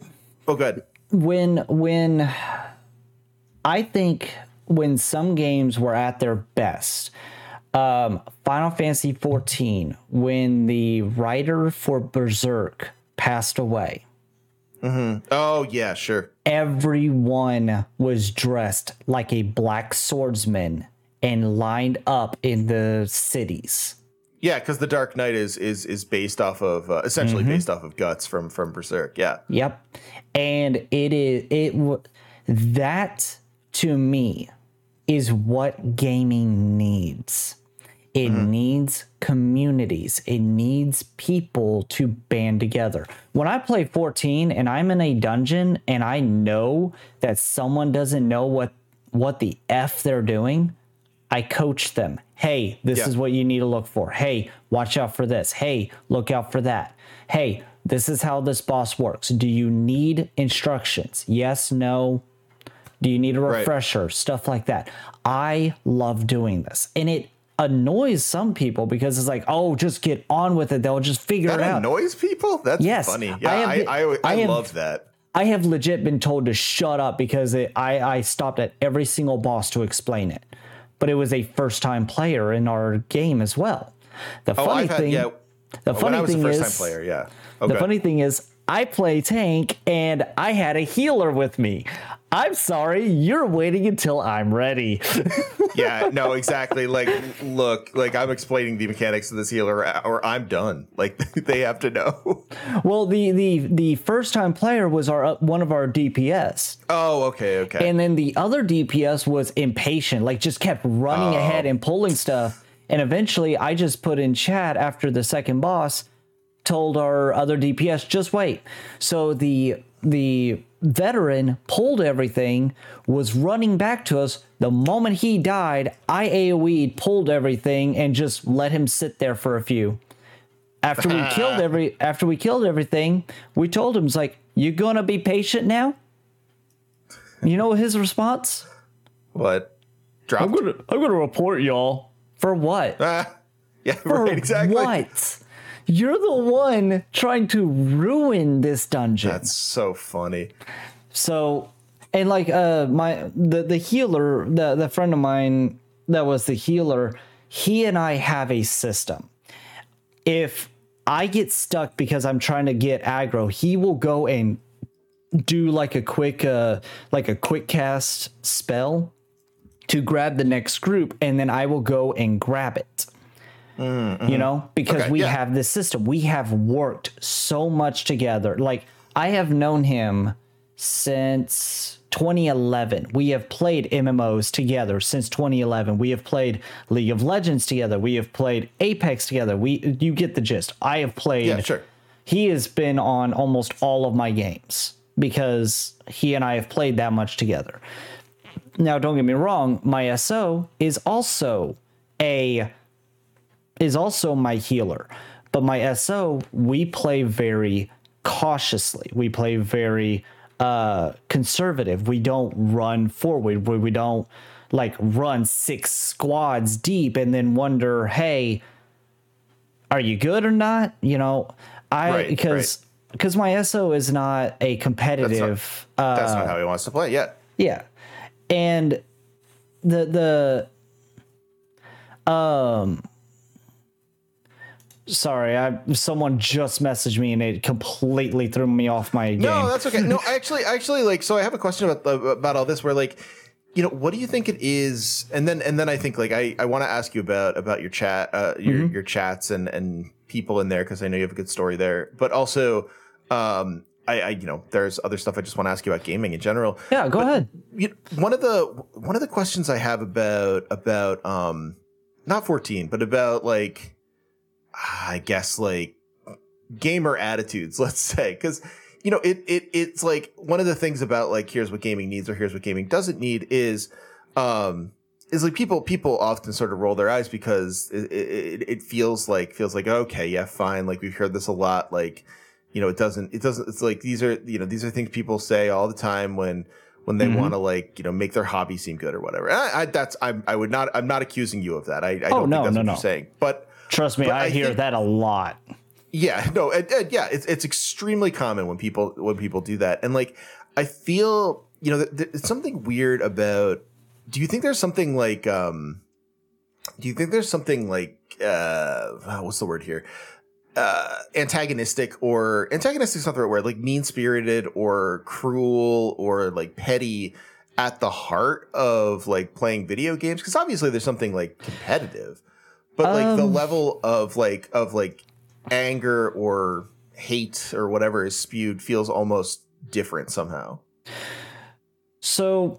oh, good. when when I think when some games were at their best, um, Final Fantasy 14, when the writer for Berserk passed away, Oh yeah, sure. everyone was dressed like a black swordsman and lined up in the cities. Yeah, because the Dark Knight is is is based off of uh, essentially Mm-hmm. based off of Guts from from Berserk. Yeah. Yep. And it is it w- that to me is what gaming needs. It mm-hmm. needs communities. It needs people to band together. When I play 14 and I'm in a dungeon and I know that someone doesn't know what what the f they're doing, I coach them. Hey, this Yeah. is what you need to look for. Hey, watch out for this. Hey, look out for that. Hey, this is how this boss works. Do you need instructions? Yes, no. Do you need a Right. refresher? Stuff like that. I love doing this. And it annoys some people because it's like, oh, just get on with it. They'll just figure That it out. annoys people. That's Yes, funny. I Yeah, have I I, I, I have- love that. I have legit been told to shut up because it, I, I stopped at every single boss to explain it. But it was a first time player in our game as well. The Oh, funny had thing, yeah. the oh, when funny I was thing is, player, yeah. Oh, the funny thing is, I play tank and I had a healer with me. I'm sorry, you're waiting until I'm ready. yeah, no, exactly. Like, look, like I'm explaining the mechanics of this healer, or I'm done. Like, they have to know. well, the the the first time player was our uh, one of our DPS. Oh, okay, okay. And then the other DPS was impatient, like just kept running oh. ahead and pulling stuff. And eventually I just put in chat after the second boss, told our other DPS, just wait. So the the veteran pulled everything, was running back to us. The moment he died, I AoE'd, pulled everything, and just let him sit there for a few. After we killed every after we killed everything, we told him it's like, you gonna be patient now? You know his response? what? Dropped? gonna I'm gonna report y'all. For what? Ah, yeah, For right. Exactly. what? You're the one trying to ruin this dungeon. That's so funny. So, and like uh my the the healer, the the friend of mine that was the healer, he and I have a system. If I get stuck because I'm trying to get aggro, he will go and do like a quick uh like a quick cast spell to grab the next group and then I will go and grab it. You know, because Mm-hmm. Okay, we yeah. have this system. We have worked so much together. Like I have known him since 2011. We have played MMOs together since 2011. We have played League of Legends together. We have played Apex together. We you get the gist. I have played Yeah, sure. he has been on almost all of my games because he and I have played that much together. Now, don't get me wrong, my SO is also a is also my healer. But my SO, we play very cautiously. We play very uh conservative. We don't run forward. We, we don't like run six squads deep and then wonder, hey, are you good or not? You know, I Right, because because my SO is not a competitive uh That's not how he wants to play. Yeah. yeah. And the the um Sorry, I someone just messaged me and it completely threw me off my game. No, that's okay. No, actually, actually, like, so I have a question about the, about all this. Where, like, you know, what do you think it is? And then, and then I think, like, I, I want to ask you about about your chat, uh, your mm-hmm. your chats and and people in there because I know you have a good story there. But also, um, I, I, you know, there's other stuff I just want to ask you about gaming in general. Yeah, go but, ahead. You, one of the one of the questions I have about about um, not 14, but about like I guess like gamer attitudes, let's say, because you know it it it's like one of the things about like here's what gaming needs or here's what gaming doesn't need is um is like people people often sort of roll their eyes because it, it, it feels like feels like okay yeah fine like we've heard this a lot like you know it doesn't it doesn't it's like these are you know these are things people say all the time when when they mm-hmm. want to like you know make their hobby seem good or whatever I, I, that's I, I would not I'm not accusing you of that I, I oh, don't no, think that's no, what no. you're saying but Trust me, I, I, hear think, that a lot. Yeah, no, and, and yeah, it's it's extremely common when people when people do that, and like I feel you know there's something weird about. Do you think there's something like um? Do you think there's something like uh? What's the word here? uh antagonistic or antagonistic is not the right word like mean spirited or cruel or like petty at the heart of like playing video games because obviously there's something like competitive but like um, the level of like of like anger or hate or whatever is spewed feels almost different somehow. So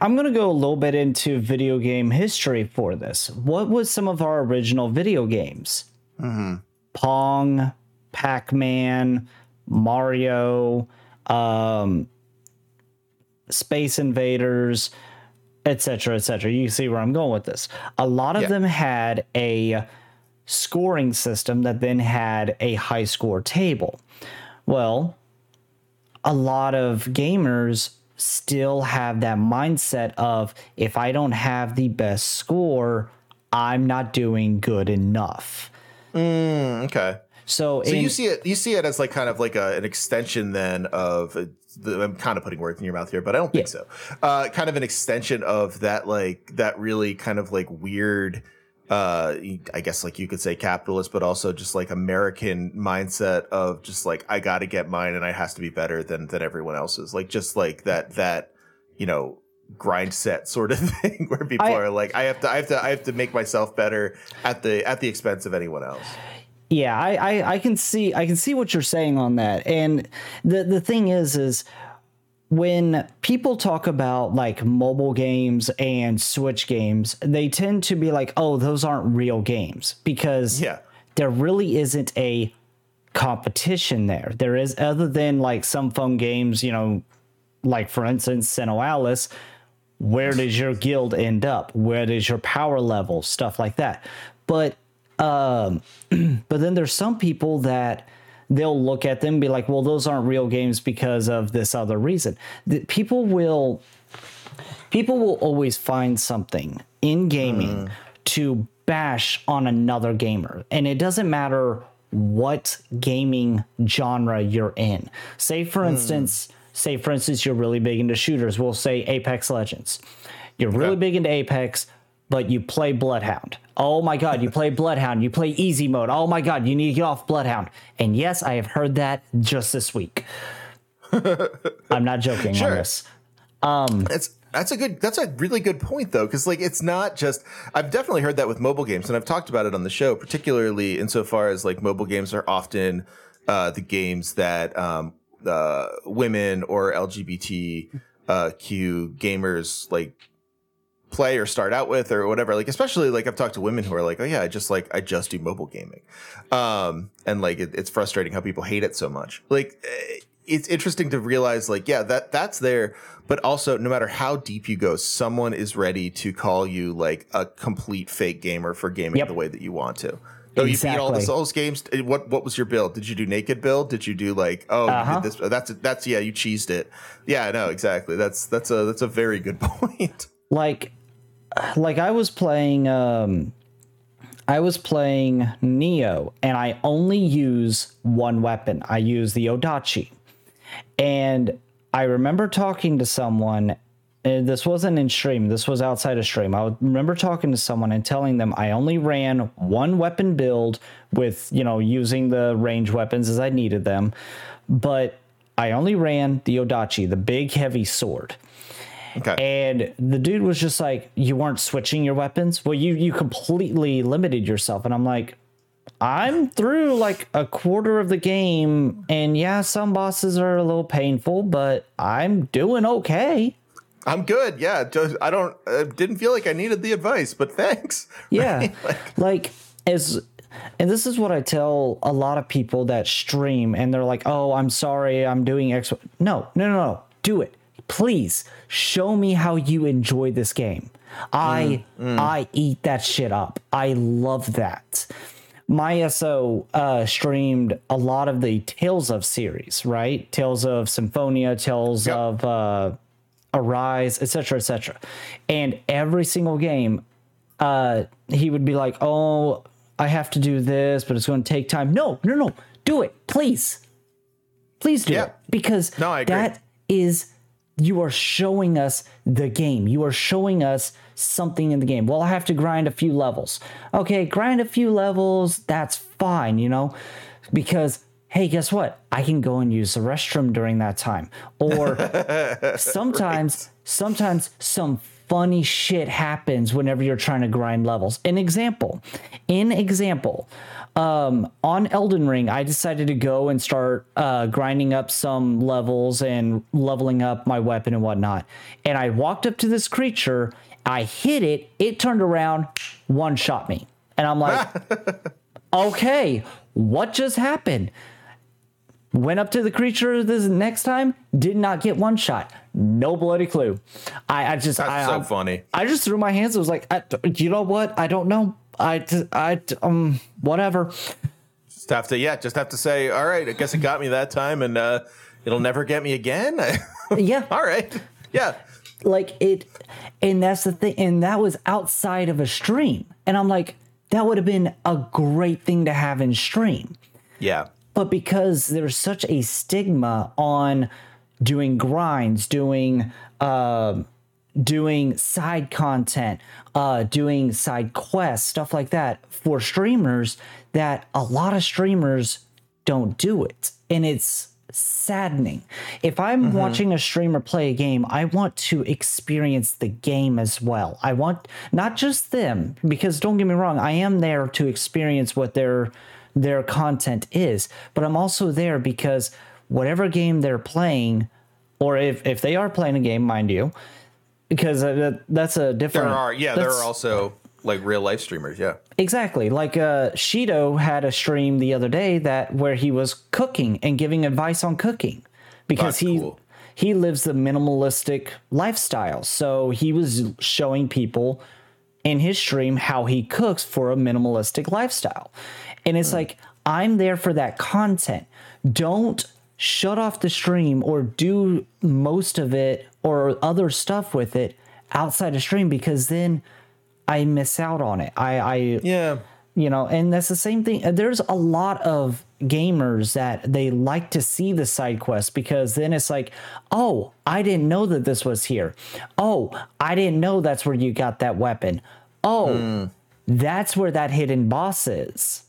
I'm going to go a little bit into video game history for this. What was some of our original video games? Mm-hmm. Pong, Pac Man, Mario, um, Space Invaders, etc., etc. You see where I'm going with this. A lot of yeah. them had a scoring system that then had a high score table. Well, a lot of gamers still have that mindset of if I don't have the best score, I'm not doing good enough. Mm, okay. So, so in, you see it you see it as like kind of like a, an extension then of the, I'm kind of putting words in your mouth here, but I don't think yeah. so. Uh, kind of an extension of that like that really kind of like weird uh I guess like you could say capitalist, but also just like American mindset of just like I got to get mine and I has to be better than than everyone else's. Like just like that that you know grind set sort of thing where people I, are like I have to I have to I have to make myself better at the at the expense of anyone else. Yeah, I, I, I can see I can see what you're saying on that. And the the thing is is when people talk about like mobile games and Switch games, they tend to be like, "Oh, those aren't real games," because yeah. there really isn't a competition there. There is other than like some phone games, you know, like for instance, Alice. Where does your guild end up? Where does your power level? Stuff like that. But um, but then there's some people that they'll look at them and be like, well, those aren't real games because of this other reason. The, people will people will always find something in gaming mm. to bash on another gamer. And it doesn't matter what gaming genre you're in. Say for mm. instance, say for instance you're really big into shooters. We'll say Apex Legends. You're really big into Apex, but you play Bloodhound. Oh my God, you play Bloodhound. You play easy mode. Oh my God, you need to get off Bloodhound. And yes, I have heard that just this week. I'm not joking sure. on this. Um, it's that's a good that's a really good point though because like it's not just i've definitely heard that with mobile games and i've talked about it on the show particularly insofar as like mobile games are often uh, the games that um, uh, women or lgbtq uh, gamers like play or start out with or whatever like especially like i've talked to women who are like oh yeah i just like i just do mobile gaming um and like it, it's frustrating how people hate it so much like eh, it's interesting to realize like yeah that that's there but also no matter how deep you go someone is ready to call you like a complete fake gamer for gaming yep. the way that you want to Oh, exactly. you beat all the Souls games. Eh, what what was your build? Did you do naked build? Did you do like oh uh-huh. this? That's that's yeah, you cheesed it. Yeah, no, exactly. That's that's a that's a very good point. Like like I was playing um I was playing Nioh and I only use one weapon. I use the Odachi. And I remember talking to someone uh, this wasn't in stream. This was outside of stream. I remember talking to someone and telling them I only ran one weapon build with, you know, using the range weapons as I needed them, but I only ran the Odachi, the big heavy sword. Okay. And the dude was just like, "You weren't switching your weapons. Well, you you completely limited yourself." And I'm like, "I'm through like a quarter of the game, and yeah, some bosses are a little painful, but I'm doing okay." I'm good. Yeah, just I don't uh, didn't feel like I needed the advice, but thanks. Yeah, Right? like, like as. And this is what I tell a lot of people that stream, and they're like, "Oh, I'm sorry, I'm doing X." No, no, no, no. Do it, please. Show me how you enjoy this game. I I eat that shit up. I love that. My SO uh, streamed a lot of the Tales of series, right? Tales of Symphonia, Tales Yep. of uh, Arise, etc., etc. And every single game, uh, he would be like, "Oh, I have to do this, but it's going to take time." No, no, no, do it, please, please do Yeah. it because No, I agree. that is you are showing us the game. You are showing us something in the game. Well, I have to grind a few levels. Okay, grind a few levels. That's fine, you know, because hey, guess what? I can go and use the restroom during that time. Or sometimes, sometimes some funny shit happens whenever you're trying to grind levels. An example, in example, um, on Elden Ring, I decided to go and start uh, grinding up some levels and leveling up my weapon and whatnot. And I walked up to this creature, I hit it, it turned around, one shot me. And I'm like, okay, what just happened? Went up to the creature this next time, did not get one shot. No bloody clue. I, I just, That's I, so I, funny. I just threw my hands. I was like, I, you know what? I don't know. I, I, um, whatever. Just have to, yeah, just have to say, all right, I guess it got me that time, and uh, it'll never get me again. Yeah. all right, yeah, like it and that's the thing and that was outside of a stream and i'm like that would have been a great thing to have in stream yeah, but because there's such a stigma on doing grinds doing um doing side content uh doing side quests stuff like that for streamers that a lot of streamers don't do it. And it's saddening. If i'm watching a streamer play a game i want to experience the game as well. I want not just them because don't get me wrong i am there to experience what their their content is but i'm also there because whatever game they're playing or if if they are playing a game mind you because uh, that's a different. there are, yeah, there are also like real life streamers, yeah, Exactly. Like uh Shido had a stream the other day that where he was cooking and giving advice on cooking because That's he cool. he lives the minimalistic lifestyle. So he was showing people in his stream how he cooks for a minimalistic lifestyle. And it's like I'm there for that content. Don't shut off the stream or do most of it or other stuff with it outside of stream because then I miss out on it. I, I yeah, you know, and that's the same thing. There's a lot of gamers that they like to see the side quests because then it's like, oh, I didn't know that this was here. Oh, I didn't know that's where you got that weapon. Oh, hmm. that's where that hidden boss is.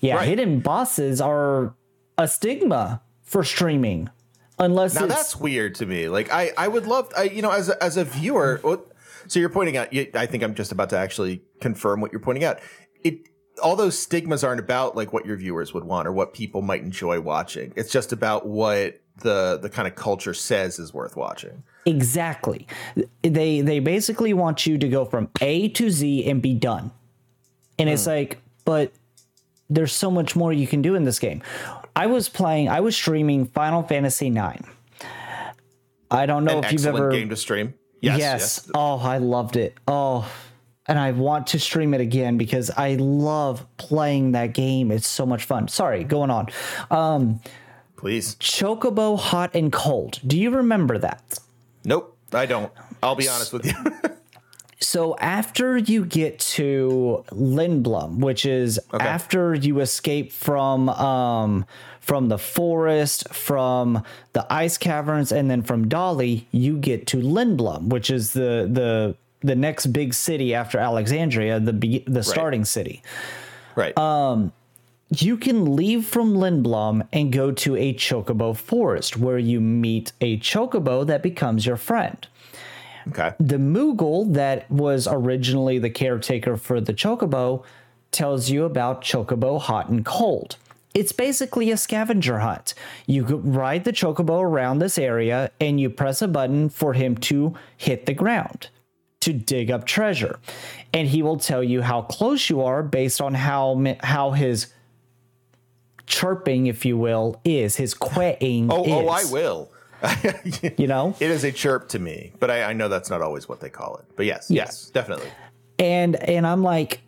Yeah, Right. hidden bosses are a stigma for streaming. Unless Now that's weird to me. Like I, I would love, I, you know, as a, as a viewer. What, so you're pointing out. You, I think I'm just about to actually confirm what you're pointing out. It all those stigmas aren't about like what your viewers would want or what people might enjoy watching. It's just about what the the kind of culture says is worth watching. Exactly. They they basically want you to go from A to Z and be done. And it's hmm. like, but there's so much more you can do in this game. I was playing, I was streaming Final Fantasy IX. I don't know An if you've ever game to stream. Yes, yes. yes. Oh, I loved it. Oh, and I want to stream it again because I love playing that game. It's so much fun. Sorry, going on. Um, Please. Chocobo Hot and Cold. Do you remember that? Nope, I don't. I'll be honest with you. So after you get to Lindblum, which is Okay. after you escape from um from the forest, from the ice caverns, and then from Dali, you get to Lindblum, which is the the the next big city after Alexandria, the be- the starting city. Right. Um, You can leave from Lindblum and go to a chocobo forest where you meet a chocobo that becomes your friend. Okay. the Moogle that was originally the caretaker for the Chocobo tells you about Chocobo hot and cold. It's basically a scavenger hunt. You ride the Chocobo around this area and you press a button for him to hit the ground to dig up treasure. And he will tell you how close you are based on how how his chirping, if you will, is his quaying Oh, is. oh, I will. You know? It is a chirp to me, but I, I know that's not always what they call it. But yes, yes, definitely. and and I'm like,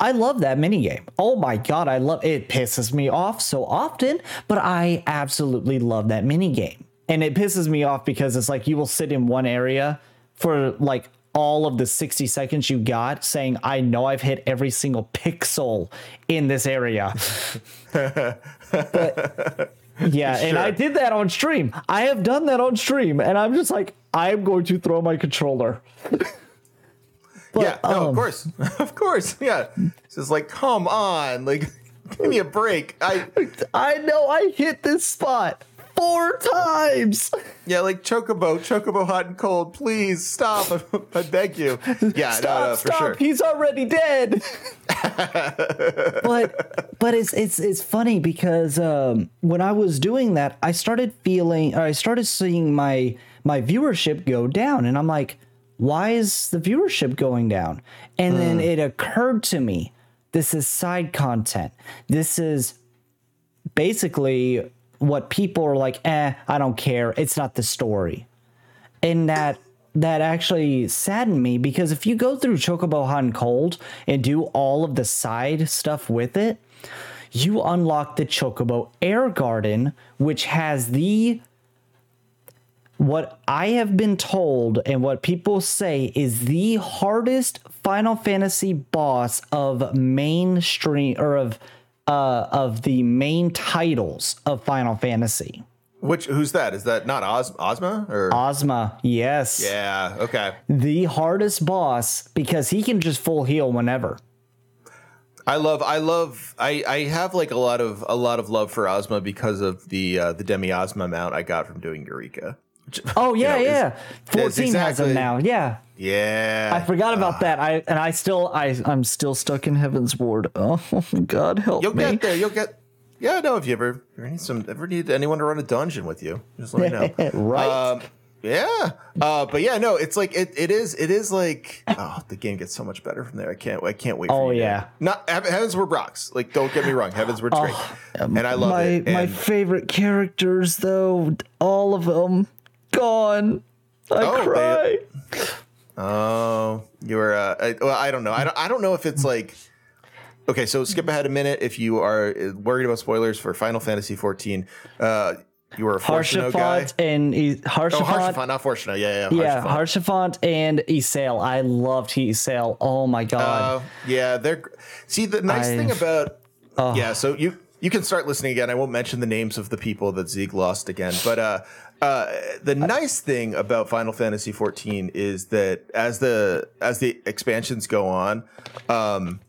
I love that minigame. Oh my god, I love it. Pisses me off so often, but I absolutely love that minigame. And it pisses me off because it's like you will sit in one area for like all of the 60 seconds you got saying, I know I've hit every single pixel in this area. but yeah, and I did that on stream. I have done that on stream, and I'm just like, I'm going to throw my controller. yeah, no, um, of course, of course, yeah. It's just like, come on, like, give me a break. I, I know I hit this spot four times. yeah, like Chocobo, Chocobo, hot and cold. Please stop. I beg you. Yeah, Stop, no, no, for stop. sure. He's already dead. but but it's it's it's funny because um, when I was doing that, I started feeling or I started seeing my my viewership go down, and I'm like, why is the viewership going down? And then it occurred to me, this is side content. This is basically what people are like, eh, I don't care. It's not the story. And that that actually saddened me because if you go through Chocobo Hot and Cold and do all of the side stuff with it, you unlock the Chocobo Air Garden, which has the what I have been told and what people say is the hardest Final Fantasy boss of mainstream or of uh of the main titles of Final Fantasy. Which who's that? Is that not Os- Ozma or? Ozma, yes. yeah. Okay. The hardest boss because he can just full heal whenever. I love. I love. I. I have like a lot of a lot of love for Ozma because of the uh, the Demi Ozma mount I got from doing Eureka. Oh yeah, know, yeah. that's 14 has exactly- him now. Yeah. Yeah. I forgot about that. I and I still I I'm still stuck in Heavensward. Oh God help me. You'll get there. You'll get. Yeah, no. If you ever, ever need some, ever need anyone to run a dungeon with you, just let me know. Right. Um, yeah. Uh, but yeah, no. It's like it. It is. It is like. Oh, the game gets so much better from there. I can't. I can't wait. Oh, you yeah. Not Heav- Heavensward Brox. Like, don't get me wrong. Heavens were great, and I love my it. my favorite characters though, all of them gone. I Oh, they- cry. Oh, you were. Uh, I, well, I don't know. I don't. I don't know if it's like. Okay, so skip ahead a minute if you are uh, worried about spoilers for Final Fantasy 14. Uh, you were a Fortuno guy. And E- Oh, Haurchefant. Haurchefant, not Fortuno. Yeah, yeah, yeah, Haurchefant. Haurchefant and Ysayle. I loved Ysayle. Oh my god. Uh, yeah, they're. See, the nice I- thing about. Yeah, so you you can start listening again. I won't mention the names of the people that Zeke lost again, but uh, uh, the nice thing about Final Fantasy 14 is that as the as the expansions go on, um,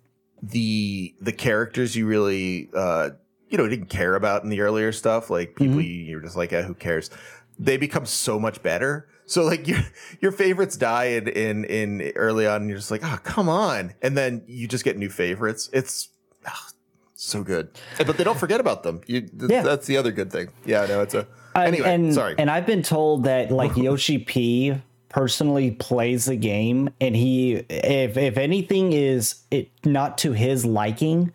the the characters you really uh, you know didn't care about in the earlier stuff, like people you, you're just like, eh, who cares? They become so much better. So like your your favorites die in in, in early on, and you're just like, oh come on, and then you just get new favorites. It's ah, so good, but they don't forget about them. You, th- Yeah. that's the other good thing. Yeah, no, it's a I- anyway. and, sorry. And I've been told that like Yoshi P personally plays the game, and he, if if anything is it not to his liking,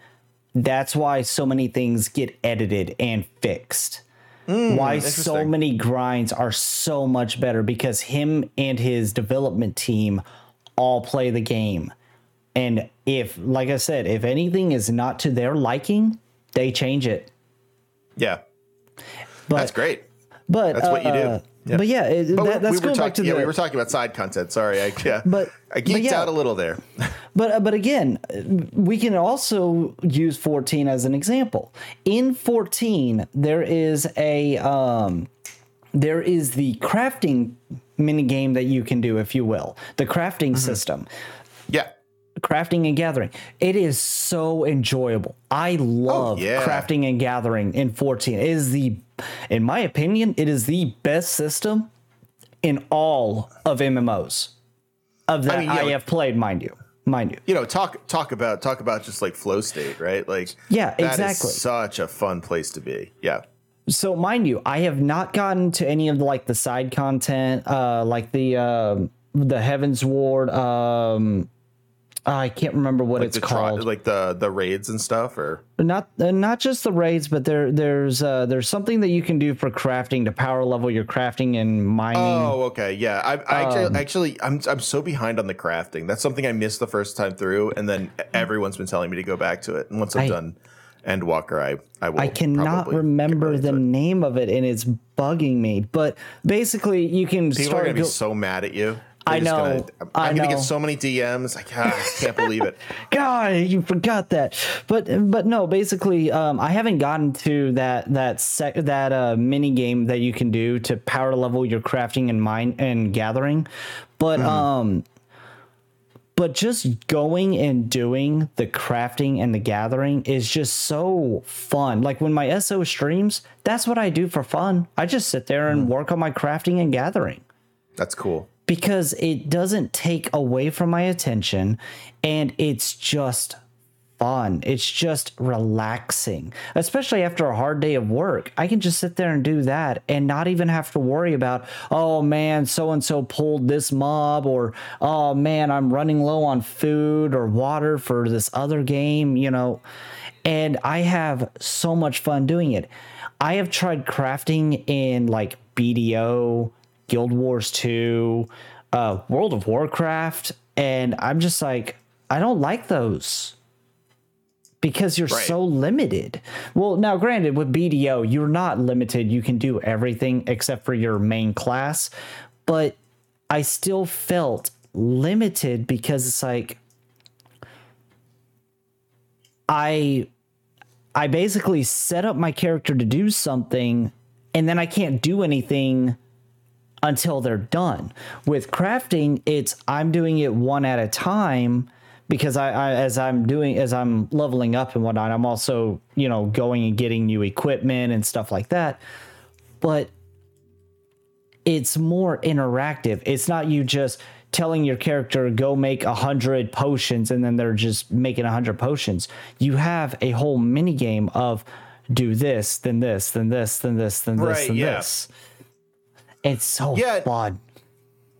that's why so many things get edited and fixed. Hmm, why so many grinds are so much better because him and his development team all play the game. And if, like I said, if anything is not to their liking, they change it. yeah, But that's great. But That's what you do. uh, but yeah, it, But that, that's we were going back talking. to Yeah, the. we were talking about side content. Sorry, I yeah. But- I but geeked yeah. out a little there. But uh, but again, we can also use 14 as an example. In 14, there is a um, there is the crafting mini game that you can do, if you will, the crafting system, yeah. crafting and gathering. It is so enjoyable. I love yeah. crafting and gathering in 14. It is the, in my opinion, it is the best system in all of MMOs of that I, mean, yeah, have played, mind you, mind you. you know talk talk about talk about just like flow state right like Yeah, exactly. such a fun place to be yeah so mind you, I have not gotten to any of the, like the side content, uh, like the uh, the Heavensward. Um, I can't remember what it's the tri- called. like the the raids and stuff or not uh, not just the raids, but there there's uh, there's something that you can do for crafting to power level your crafting and mining. oh okay yeah i, I Um, actually, actually i'm i'm so behind on the crafting that's something i missed the first time through and then everyone's been telling me to go back to it and once i'm I- done endwalker i i will I cannot remember the it. name of it, and it's bugging me. But basically, you can people are start. gonna be so mad at you I know, gonna- i'm, I I'm gonna get so many dms like ah, i can't believe it God, you forgot that. But but no, basically, um, I haven't gotten to that that sec- that uh, mini game that you can do to power level your crafting and mine and gathering. But um, but just going and doing the crafting and the gathering is just so fun. Like when my SO streams, that's what I do for fun. I just sit there and work on my crafting and gathering that's cool because it doesn't take away from my attention and it's just fun. It's just relaxing, especially after a hard day of work. I can just sit there and do that and not even have to worry about, oh man, so and so pulled this mob, or oh man, I'm running low on food or water for this other game, you know. And I have so much fun doing it. I have tried crafting in like BDO, Guild Wars 2, uh, World of Warcraft, and I'm just like, I don't like those because you're Right. so limited. Well, now granted, with BDO, you're not limited. You can do everything except for your main class, but I still felt limited because it's like I I basically set up my character to do something and then I can't do anything until they're done. With crafting, it's I'm doing it one at a time because I, I as I'm doing as I'm leveling up and whatnot, I'm also, you know, going and getting new equipment and stuff like that. But it's more interactive. It's not you just telling your character go make a hundred potions and then they're just making a hundred potions. You have a whole mini game of do this, then this, then this, then this, then this, Right, then yeah. this. It's so Yeah. fun.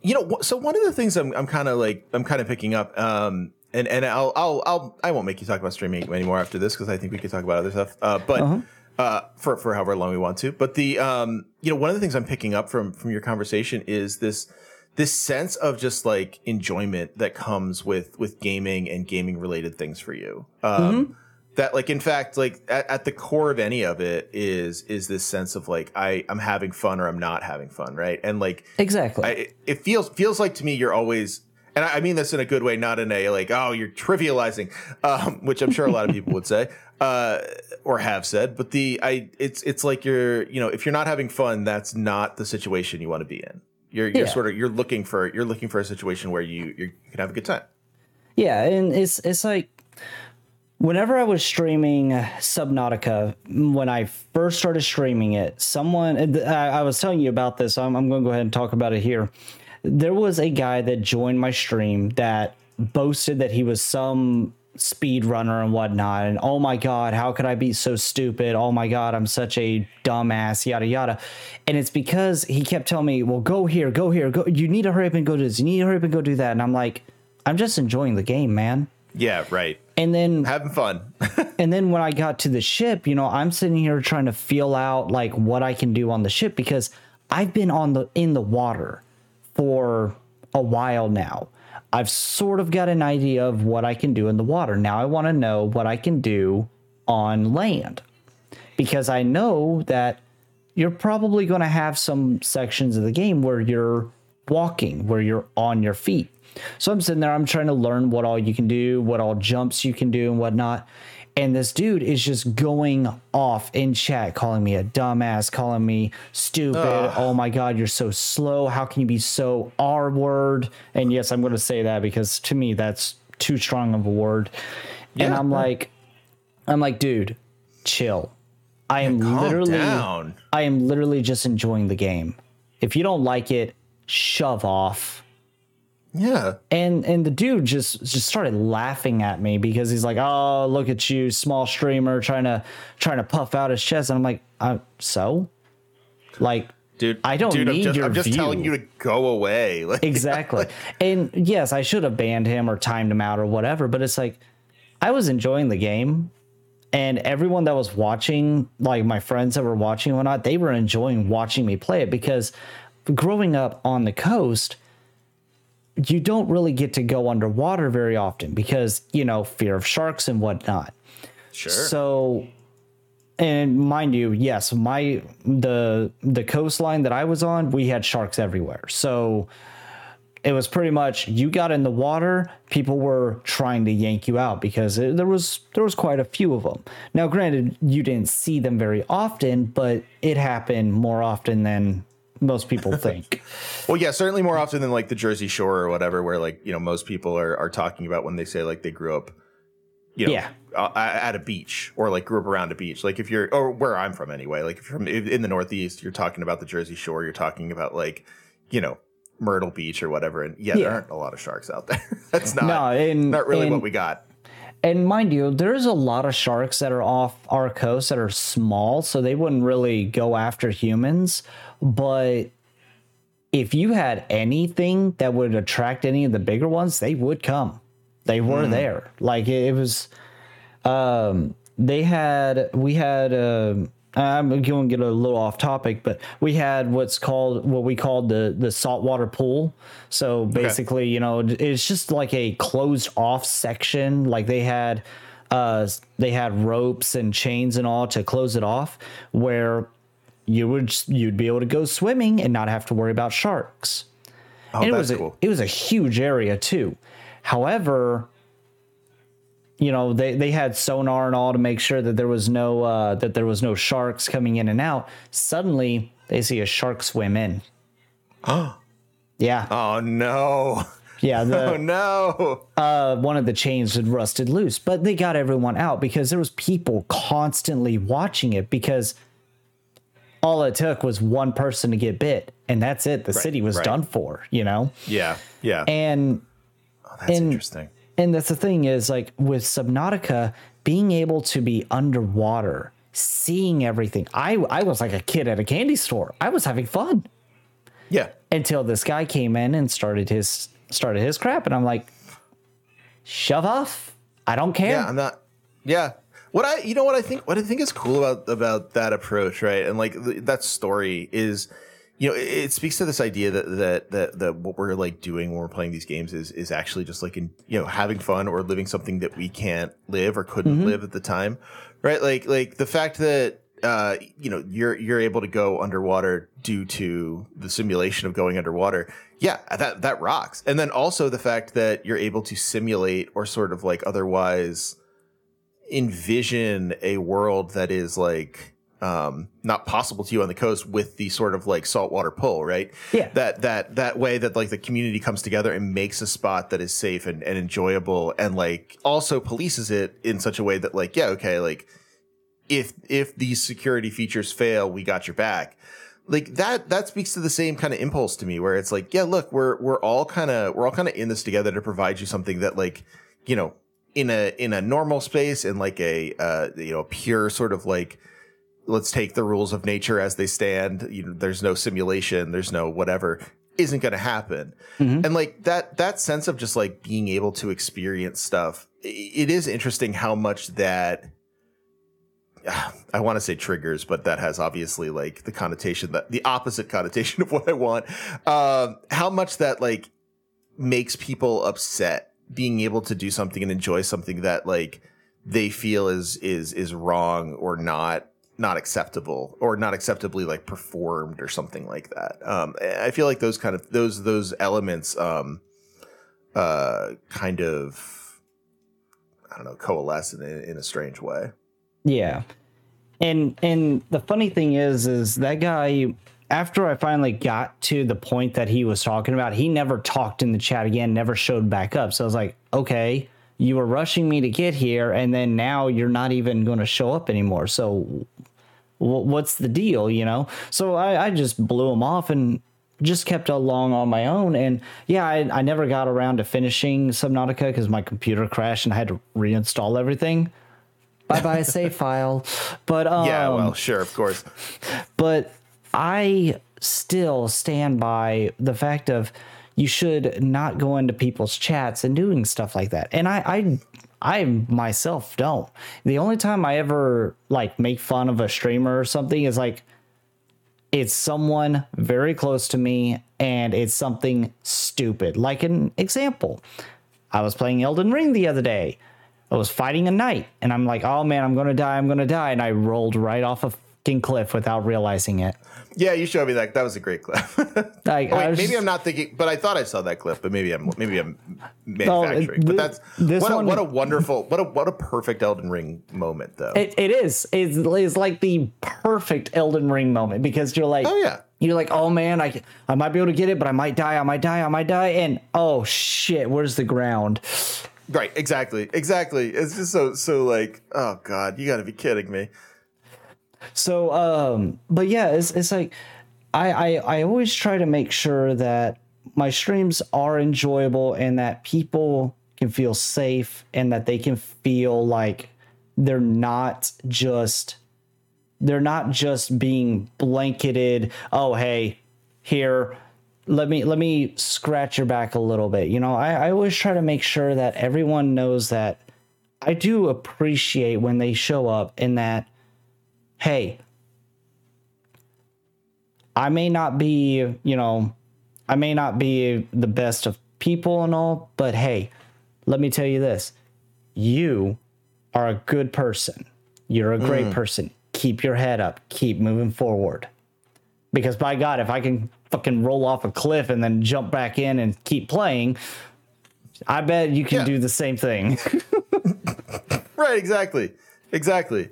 you know so one of the things i'm, I'm kind of like i'm kind of picking up um and and I'll, I'll i'll i won't make you talk about streaming anymore after this because i think we could talk about other stuff uh but uh for for however long we want to but the um you know one of the things i'm picking up from from your conversation is this this sense of just like enjoyment that comes with with gaming and gaming related things for you um that like in fact like at, at the core of any of it is is this sense of like i i'm having fun or i'm not having fun right and like Exactly. I, it- feels feels like to me you're always and I I mean this in a good way, not in a like, oh, you're trivializing, um, which I'm sure a lot of people would say uh, or have said. But the I, it's it's like you're, you know, if you're not having fun, that's not the situation you want to be in. You're you're Yeah. sort of you're looking for you're looking for a situation where you you can have a good time. Yeah, and it's it's like whenever I was streaming Subnautica, when I first started streaming it, someone I, was telling you about this. So I'm, I'm going to go ahead and talk about it here. There was a guy that joined my stream that boasted that he was some speed runner and whatnot and oh my god how could i be so stupid oh my god i'm such a dumbass yada yada and it's because he kept telling me well go here go here go you need to hurry up and go do this you need to hurry up and go do that and i'm like i'm just enjoying the game man Yeah, right. and then Having fun. and then when I got to the ship, you know, I'm sitting here trying to feel out like what I can do on the ship because I've been on the in the water for a while now. I've sort of got an idea of what I can do in the water. Now I want to know what I can do on land. Because I know that you're probably going to have some sections of the game where you're walking, where you're on your feet. So I'm sitting there, I'm trying to learn what all you can do, what all jumps you can do, and whatnot. And this dude is just going off in chat, calling me a dumbass, calling me stupid. Ugh. Oh my God, you're so slow. How can you be so R word? And yes, I'm going to say that because to me, that's too strong of a word. Yeah. And I'm like, I'm like, dude, chill. I am yeah, literally, down. I am literally just enjoying the game. If you don't like it, shove off yeah. And and the dude just just started laughing at me because he's like, "Oh, look at you, small streamer trying to trying to puff out his chest." And I'm like, uh, "So?" Like, dude, I don't dude, need I'm just, your I'm just view. telling you to go away. Like, exactly. Like, and yes, I should have banned him or timed him out or whatever, but it's like I was enjoying the game and everyone that was watching, like my friends that were watching or not, they were enjoying watching me play it because growing up on the coast, you don't really get to go underwater very often because, you know, fear of sharks and whatnot. Sure. So, and mind you, yes, my the the coastline that I was on, we had sharks everywhere. So it was pretty much you got in the water, people were trying to yank you out because it, there was there was quite a few of them. Now, granted, you didn't see them very often, but it happened more often than most people think. well, yeah, certainly more often than like the Jersey Shore or whatever, where like you know most people are are talking about when they say like they grew up, you know, yeah. Uh, at a beach or like grew up around a beach. Like if you're or where I'm from anyway, like if you're from in the Northeast, you're talking about the Jersey Shore. You're talking about like you know Myrtle Beach or whatever. And yeah, yeah. there aren't a lot of sharks out there. That's not no, and, not really and, what we got. And mind you, there's a lot of sharks that are off our coast that are small, so they wouldn't really go after humans. But if you had anything that would attract any of the bigger ones, they would come. They were mm. there. Like it, was, um, they had, we had, um, I'm going to get a little off topic, but we had what's called what we called the the saltwater pool. So basically, okay. you know, it's just like a closed off section. Like they had uh they had ropes and chains and all to close it off where you would you'd be able to go swimming and not have to worry about sharks. Oh, and it was a, cool. it was a huge area too. However, you know they, they had sonar and all to make sure that there was no uh, that there was no sharks coming in and out. Suddenly, they see a shark swim in. Oh, yeah. Oh no. Yeah. The, oh no. Uh, one of the chains had rusted loose, but they got everyone out because there was people constantly watching it because all it took was one person to get bit and that's it. The right, city was right. done for you know? Yeah yeah. And oh, that's and, interesting. and that's the thing is like with subnautica being able to be underwater seeing everything i i was like a kid at a candy store. I was having fun. Yeah. Until this guy came in and started his started his crap and i'm like shove off. I don't care. Yeah i'm not yeah what I, you know, what I think, what I think is cool about about that approach, right, and like th- that story is, you know, it, it, speaks to this idea that that that that what we're like doing when we're playing these games is is actually just like in you know having fun or living something that we can't live or couldn't mm-hmm. live at the time, right? Like like the fact that uh, you know you're you're able to go underwater due to the simulation of going underwater yeah that that rocks and then also the fact that you're able to simulate or sort of like otherwise envision a world that is like um, not possible to you on the coast with the sort of like saltwater pull, right? Yeah. That that that way that like the community comes together and makes a spot that is safe and, and enjoyable and like also polices it in such a way that like, yeah, okay, like if if these security features fail, we got your back. Like that that speaks to the same kind of impulse to me where it's like, yeah, look, we're we're all kind of we're all kind of in this together to provide you something that like, you know, in a in a normal space in like a uh, you know pure sort of like let's take the rules of nature as they stand you know there's no simulation there's no whatever isn't going to happen mm-hmm. and like that that sense of just like being able to experience stuff it is interesting how much that I want to say triggers, but that has obviously like the connotation that the opposite connotation of what I want. Um, how much that like makes people upset being able to do something and enjoy something that like they feel is is is wrong or not not acceptable or not acceptably like performed or something like that. Um, I feel like those kind of those those elements um, uh, kind of I don't know coalesce in in a strange way. Yeah. And and the funny thing is is that guy after I finally got to the point that he was talking about, he never talked in the chat again, never showed back up. So I was like, okay, you were rushing me to get here, and then now you're not even going to show up anymore. So w- what's the deal, you know? So I, I just blew him off and just kept along on my own. And yeah, I, I never got around to finishing Subnautica because my computer crashed and I had to reinstall everything. Bye bye save file. But um, yeah, well, sure, of course. But I still stand by the fact of you should not go into people's chats and doing stuff like that. And I, I, I myself don't. The only time I ever like make fun of a streamer or something is like it's someone very close to me and it's something stupid. Like an example, I was playing Elden Ring the other day. I was fighting a knight and I'm like, oh man, I'm gonna die, I'm gonna die. And I rolled right off a cliff without realizing it. Yeah, you showed me that. That was a great clip. Like, Oh, wait, maybe just- I'm not thinking, but I thought I saw that clip. But maybe I'm maybe I'm manufacturing. thi- but that's this what a, one- what a wonderful what a what a perfect Elden Ring moment though. It, it is. It's, it's like the perfect Elden Ring moment because you're like, oh yeah, you're like, oh man, I I might be able to get it, but I might die, I might die, I might die, and oh shit, where's the ground? right, exactly, exactly. It's just so so like oh god, you got to be kidding me. So, um, but yeah, it's it's like I, I I always try to make sure that my streams are enjoyable and that people can feel safe and that they can feel like they're not just they're not just being blanketed oh hey here let me let me scratch your back a little bit. You know I, I always try to make sure that everyone knows that i do appreciate when they show up and that hey i may not be you know i may not be the best of people and all but hey let me tell you this. You are a good person. You're a great mm. person. Keep your head up. Keep moving forward. Because by god if i can fucking roll off a cliff and then jump back in and keep playing i bet you can Yeah. do the same thing. Right, exactly, exactly.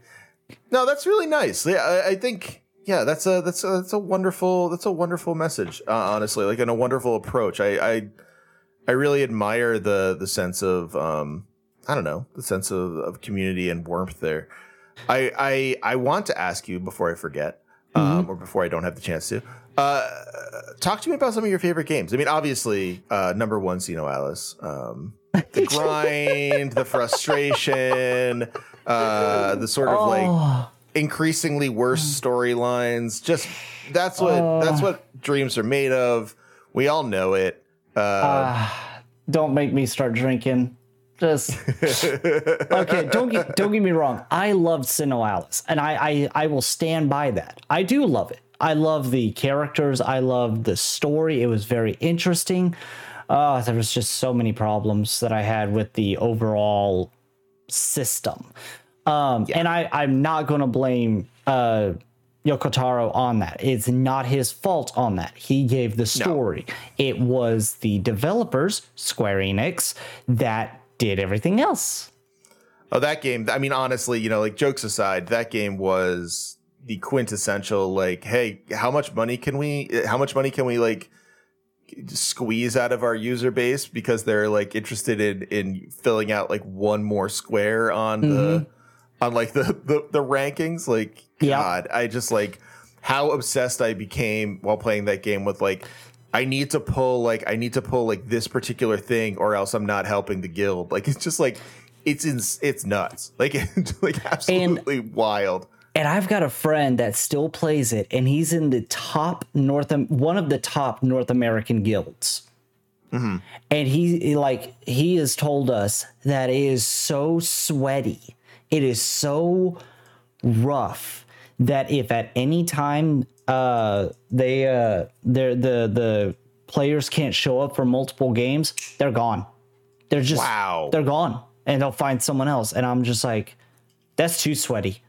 No, that's really nice. Yeah, I, I think yeah, that's a that's a that's a wonderful that's a wonderful message. Uh, honestly, like and a wonderful approach. I I I really admire the the sense of um I don't know the sense of, of community and warmth there. I I I want to ask you before I forget. Um, or before I don't have the chance to, uh, talk to me about some of your favorite games. I mean, obviously, uh, number one, SINoALICE. Um, the grind, the frustration, uh, the sort of like oh increasingly worse storylines. Just that's what that's what dreams are made of. We all know it. Uh, don't make me start drinking. Just okay. Don't get don't get me wrong. I loved SINoALICE, and I, I I will stand by that. I do love it. I love the characters. I love the story. It was very interesting. Uh, there was just so many problems that I had with the overall system. Um, and I I'm not going to blame uh Yoko Taro on that. It's not his fault on that. He gave the story. It was the developers, Square Enix, that did everything else. oh, that game. I mean, honestly, you know, like jokes aside, that game was the quintessential. Like, hey, how much money can we? How much money can we like? squeeze out of our user base because they're like interested in in filling out like one more square on the on like the the, the rankings like Yeah. god i just like how obsessed i became while playing that game with like i need to pull like i need to pull like this particular thing or else i'm not helping the guild like it's just like it's in, it's nuts like like absolutely wild And I've got a friend that still plays it, and he's in the top North, one of the top North American guilds. Mm-hmm. And he he, like he has told us that it is so sweaty, it is so rough that if at any time uh they uh they're the the players can't show up for multiple games, they're gone. They're just Wow. they're gone, and they'll find someone else. And I'm just like, that's too sweaty.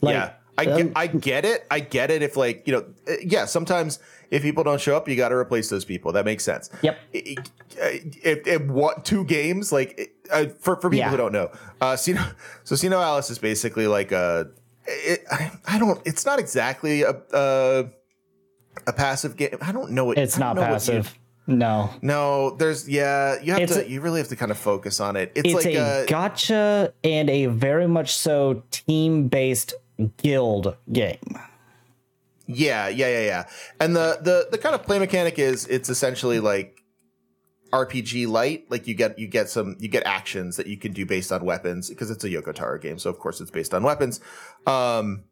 Like, yeah I get, I get it. I get it. If like you know, uh, yeah, sometimes if people don't show up, you got to replace those people. That makes sense. Yep. If, if, if what two games like uh, for for people Yeah. who don't know, uh, Sino, so SINoALICE is basically like a. It, I, I don't. It's not exactly a a, a passive game. I don't know. It, It's I don't not know what you- passive. no. no, there's yeah. You have It's to. a- you really have to kind of focus on it. It's, It's like a a, gacha and a very much so team based guild game. Yeah, yeah, yeah, yeah. And the the the kind of play mechanic is it's essentially like RPG light. Like you get you get some you get actions that you can do based on weapons because it's a Yoko Taro game, so of course it's based on weapons. Um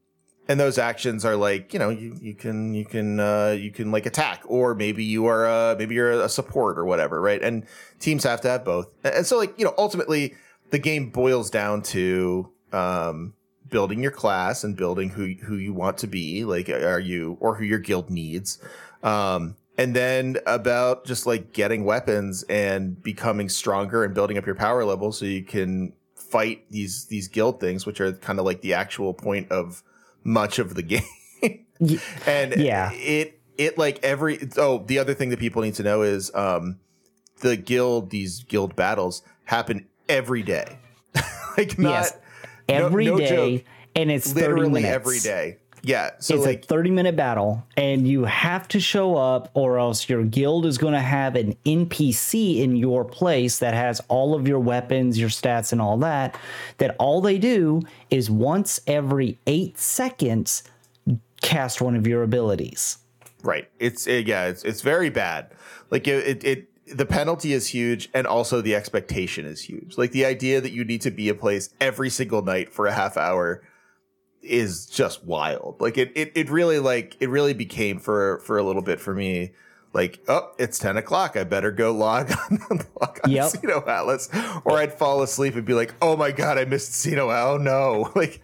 and those actions are like, you know, you you can you can uh you can like attack or maybe you are uh maybe you're a support or whatever, right? And teams have to have both. And so like, you know, ultimately the game boils down to um building your class and building who who you want to be like are you or who your guild needs um and then about just like getting weapons and becoming stronger and building up your power level so you can fight these these guild things which are kind of like the actual point of much of the game and Yeah. it it like every oh the other thing that people need to know is um the guild these guild battles happen every day like not yes. Every day, no joke. and it's 30 literally every day. Yeah. So it's like a 30 minute battle, and you have to show up, or else your guild is going to have an NPC in your place that has all of your weapons, your stats, and all that. That all they do is once every eight seconds cast one of your abilities. right. It's it, yeah. It's it's very bad. Like it, it it the penalty is huge, and also the expectation is huge. Like the idea that you need to be a place every single night for a half hour is just wild. Like it it it really like it really became for for a little bit for me. Like, oh, it's 10 o'clock. I better go log on, log on Yep. SINoALICE. Or I'd fall asleep and be like, oh my God, I missed Sino. Oh no. Like,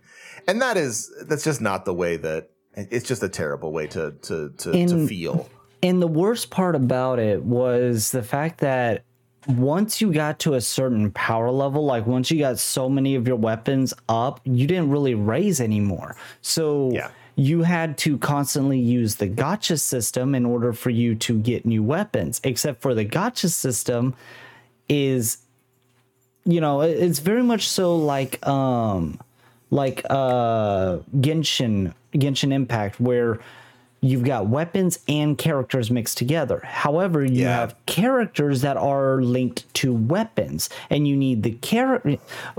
and that is, that's just not the way that, it's just a terrible way to, to, to, to feel. And the worst part about it was the fact that once you got to a certain power level, like once you got so many of your weapons up, you didn't really raise anymore. So Yeah. you had to constantly use the gacha system in order for you to get new weapons, except for the gacha system is you know it's very much so like um like uh genshin genshin impact where you've got weapons and characters mixed together however you Yeah. have characters that are linked to weapons and you need the character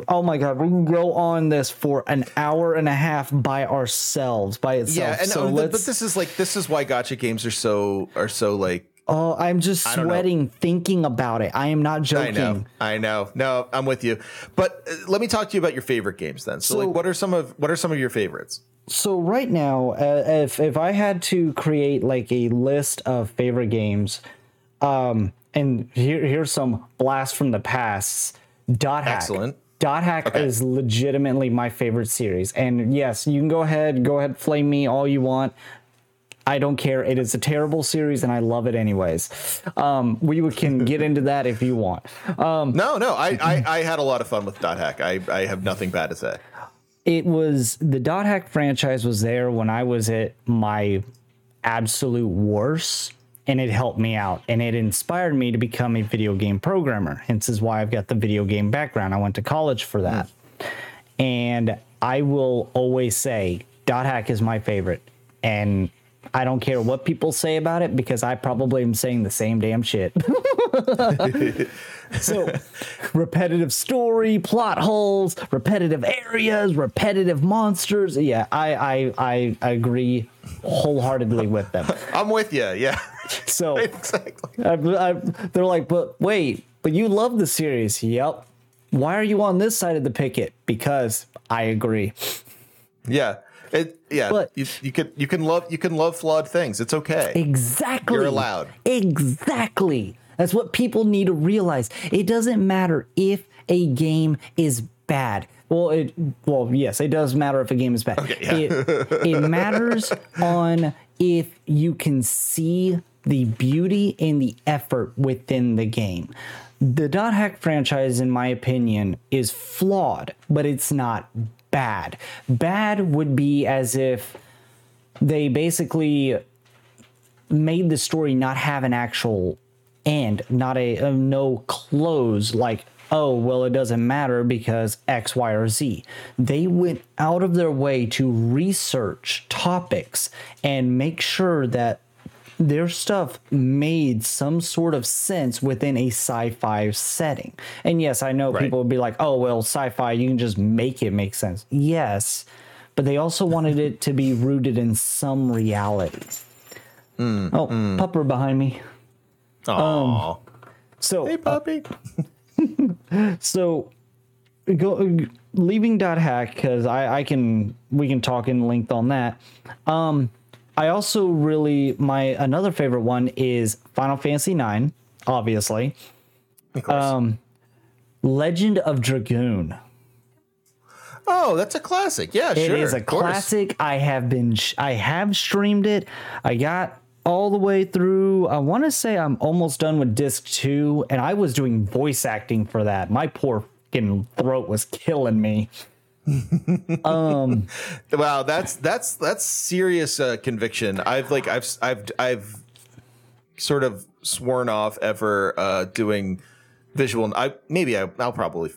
oh my god we can go on this for an hour and a half by ourselves by itself Yeah. And so uh, let's but this is like, this is why gacha games are so, are so like, oh i'm just sweating thinking about it i am not joking. I know, I know. No, I'm with you. But uh, let me talk to you about your favorite games then. So, So- like, what are some of what are some of your favorites? So right now, uh, if if I had to create like a list of favorite games, um, and here here's some blast from the past. Dot hack. Excellent. Dot hack is legitimately my favorite series, and yes, you can go ahead, go ahead, flame me all you want. I don't care. It is a terrible series, and I love it anyways. Um, we can get into that if you want. Um, No, no, I, I, I had a lot of fun with Dot Hack. I, I have nothing bad to say. It was the dot hack franchise was there when I was at my absolute worst and it helped me out and it inspired me to become a video game programmer. Hence is why I've got the video game background. I went to college for that. And I will always say dot hack is my favorite. And I don't care what people say about it because I probably am saying the same damn shit. so repetitive story, plot holes, repetitive areas, repetitive monsters. Yeah, I I I agree wholeheartedly with them. I'm with you. Yeah, So exactly. I, I, they're like, but wait, but you love the series. Yep. Why are you on this side of the picket? Because I agree. Yeah, it. Yeah, But- you, you can you can love you can love flawed things. It's okay. Exactly. You're allowed. Exactly. That's what people need to realize. It doesn't matter if a game is bad. Well, it well, yes, it does matter if a game is bad. yeah. It it matters on if you can see the beauty and the effort within the game. The Dot Hack franchise, in my opinion, is flawed, but it's not bad. Bad would be as if they basically made the story not have an actual end, not a, a no close, like, oh, well, it doesn't matter because X, Y, or Z. They went out of their way to research topics and make sure that their stuff made some sort of sense within a sci-fi setting. And yes, I know Right. people would be like, "Oh, well, sci-fi, you can just make it make sense." Yes, but they also wanted it to be rooted in some reality. Hmm, oh, hmm. pupper behind me. Aw. Um, so, hey, uh, puppy. so go leaving dot hack because I, I can we can talk in length on that um i also really my another favorite one is final fantasy 9 obviously. Of course. um legend of dragoon. Oh, that's a classic. Yeah, It sure. is a classic. I have been sh- i have streamed it. I got all the way through. I want to say i'm almost done with disc 2 and i was doing voice acting for that. My poor fucking throat was killing me Wow, that's that's that's serious uh, conviction. I've like I've I've I've sort of sworn off ever uh, doing visual. I maybe I, I'll probably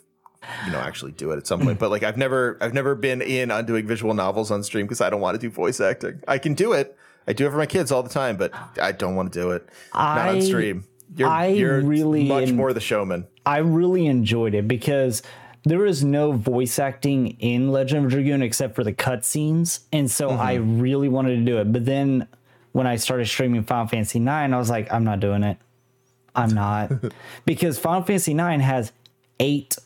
you know actually do it at some point, but like I've never I've never been in on doing visual novels on stream because I don't want to do voice acting. I can do it. I do it for my kids all the time, but I don't want to do it. Not on stream. You're, I you're really much en- more the showman. I really enjoyed it because there is no voice acting in Legend of Dragoon except for the cutscenes, and so I mm-hmm. really wanted to do it. But then when I started streaming Final Fantasy IX, I was like, I'm not doing it. I'm not because Final Fantasy IX has eight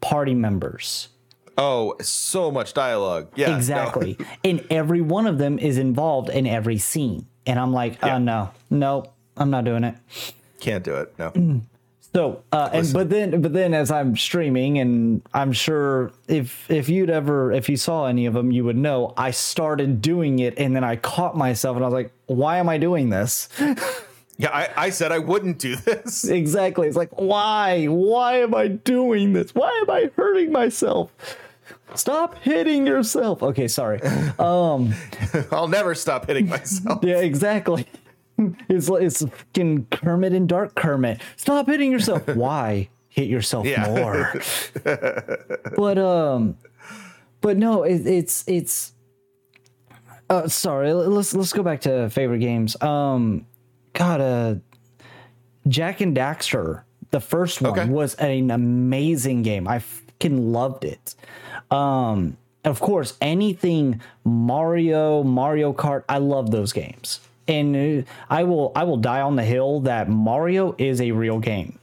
party members. Oh, so much dialogue. Yeah, no. Exactly. and every one of them is involved in every scene. And I'm like, uh, Yeah. oh no, no, I'm not doing it. can't do it. No. Mm. So, uh, and but then, but then, as I'm streaming, and I'm sure if if you'd ever, if you saw any of them, you would know. I started doing it, and then I caught myself, and I was like, "Why am I doing this?" Yeah, I, I said I wouldn't do this. exactly. It's like, why? Why am I doing this? Why am I hurting myself? Stop hitting yourself. Okay, sorry. Um, I'll never stop hitting myself. Yeah, exactly. It's it's fucking Kermit and Dark Kermit. Stop hitting yourself. Why hit yourself Yeah. more? but um, but no, it, it's it's. Uh, sorry. Let's let's go back to favorite games. Um, God, uh, Jak and Daxter, the first one Okay. was an amazing game. I fucking loved it. Um, of course, anything Mario, Mario Kart, I love those games. And I will I will die on the hill that Mario is a real game.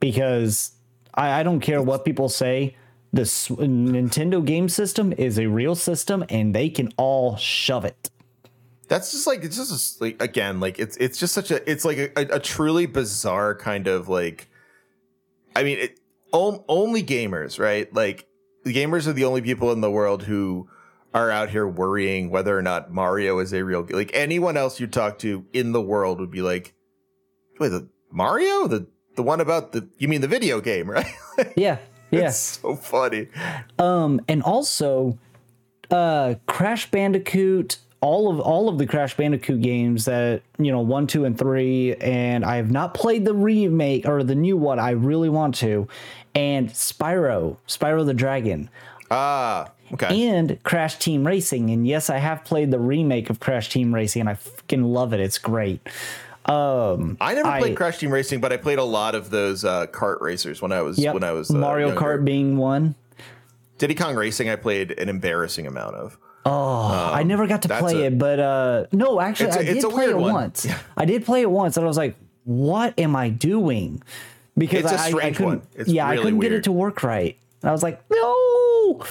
Because I, I don't care what people say, the Nintendo game system is a real system and they can all shove it. That's just like it's just like again like it's it's just such a it's like a, a, truly bizarre kind of like. I mean, it, only gamers, right? Like gamers are the only people in the world who are out here worrying whether or not Mario is a real like anyone else you talk to in the world would be like, wait, the Mario, the the one about the you mean the video game, right? Yeah. Yeah. It's so funny. Um, and also, uh, Crash Bandicoot, all of all of the Crash Bandicoot games that you know one, two, and three, and I have not played the remake or the new one. I really want to, and Spyro, Spyro the Dragon, Ah, okay. and Crash Team Racing. And yes, I have played the remake of Crash Team Racing, and I fucking love it. It's great. Um, I never I- played Crash Team Racing, but I played a lot of those uh, kart racers when I was yep, when I was uh, Mario younger. Kart being one. Diddy Kong Racing. I played an embarrassing amount of. Oh I never got to play a- it, but uh no, actually a- I did play it one. once. I did play it once and I was like, what am I doing? Because It's a I, I- I strange couldn't, one. It's yeah, I couldn't get it to work right. And I was like, no.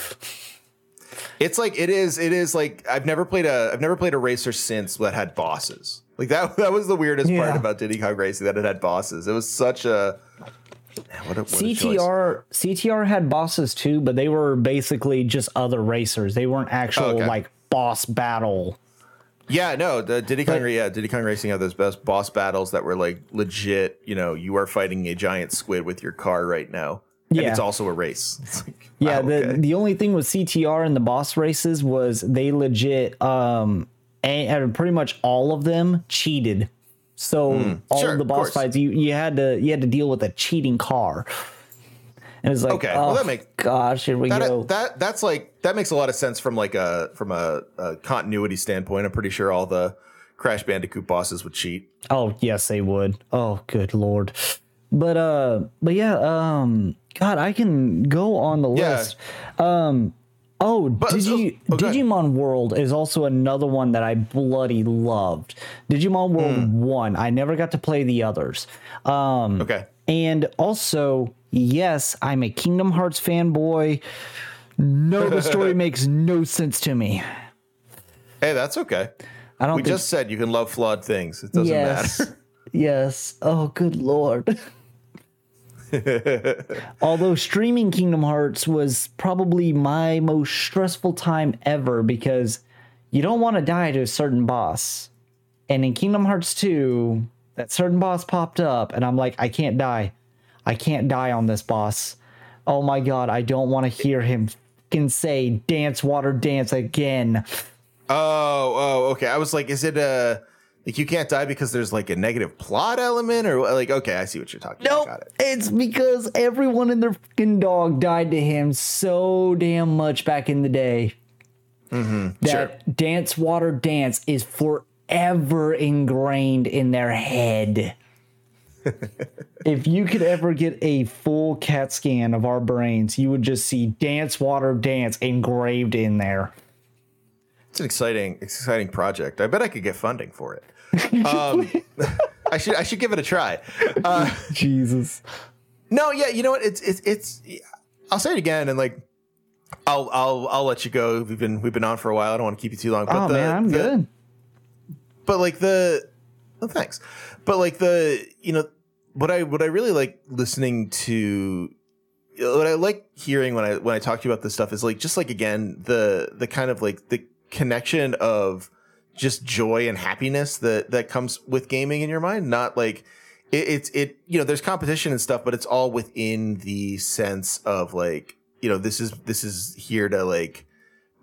It's like it is. It is like I've never played a. I've never played a racer since that had bosses. Like that. That was the weirdest part about Diddy Kong Racing that it had bosses. It was such a. Man, What a, what a. CTR CTR had bosses too, but they were basically just other racers. They weren't actual oh, Okay. like boss battle. Yeah, no, the Diddy Kong, yeah, Diddy Kong Racing had those best boss battles that were like legit. You know, you are fighting a giant squid with your car right now, and Yeah. it's also a race. Like, Yeah, wow, the okay. the only thing with CTR and the boss races was they legit um and pretty much all of them cheated. So all Hmm. Sure, of the boss fights you you had to you had to deal with a cheating car. And it's like, Okay, oh well, that make- gosh, here we go. that, that that's like that makes a lot of sense from like a from a, a continuity standpoint. I'm pretty sure all the Crash Bandicoot bosses would cheat. Oh yes, they would. Oh good lord. But uh, but yeah, um, God, I can go on the Yeah. list. Um, oh, Digi- oh, go ahead. Digimon World is also another one that I bloody loved. Digimon World Hmm. One. I never got to play the others. Um, Okay. and also, yes, I'm a Kingdom Hearts fanboy. No, the story makes no sense to me. Hey, that's okay. I don't We think just said you can love flawed things. It doesn't yes. matter. Yes. Oh, good lord. Although streaming Kingdom Hearts was probably my most stressful time ever because you don't want to die to a certain boss. And in Kingdom Hearts 2, that certain boss popped up, and I'm like, I can't die. I can't die on this boss. Oh my god, I don't want to hear him can say dance water dance again. Oh, oh, okay. I was like, is it a like you can't die because there's like a negative plot element or like okay, I see what you're talking Nope. about. Got it. It's because everyone and their fucking dog died to him so damn much back in the day. Mm-hmm. that sure. dance water dance is forever ingrained in their head. if you could ever get a full CAT scan of our brains, you would just see dance water dance engraved in there. It's an exciting, exciting project. I bet I could get funding for it. Um, I should, I should give it a try. Uh, Jesus. No, yeah, you know what? It's it's it's. I'll say it again, and like, I'll I'll I'll let you go. We've been we've been on for a while. I don't want to keep you too long. But Oh the, man, I'm the- good. But like the, oh, thanks. But like the, you know, what I what I really like listening to, what I like hearing when I when I talk to you about this stuff is like just like again the the kind of like the connection of just joy and happiness that that comes with gaming in your mind not like it, it's it you know there's competition and stuff but it's all within the sense of like you know this is this is here to like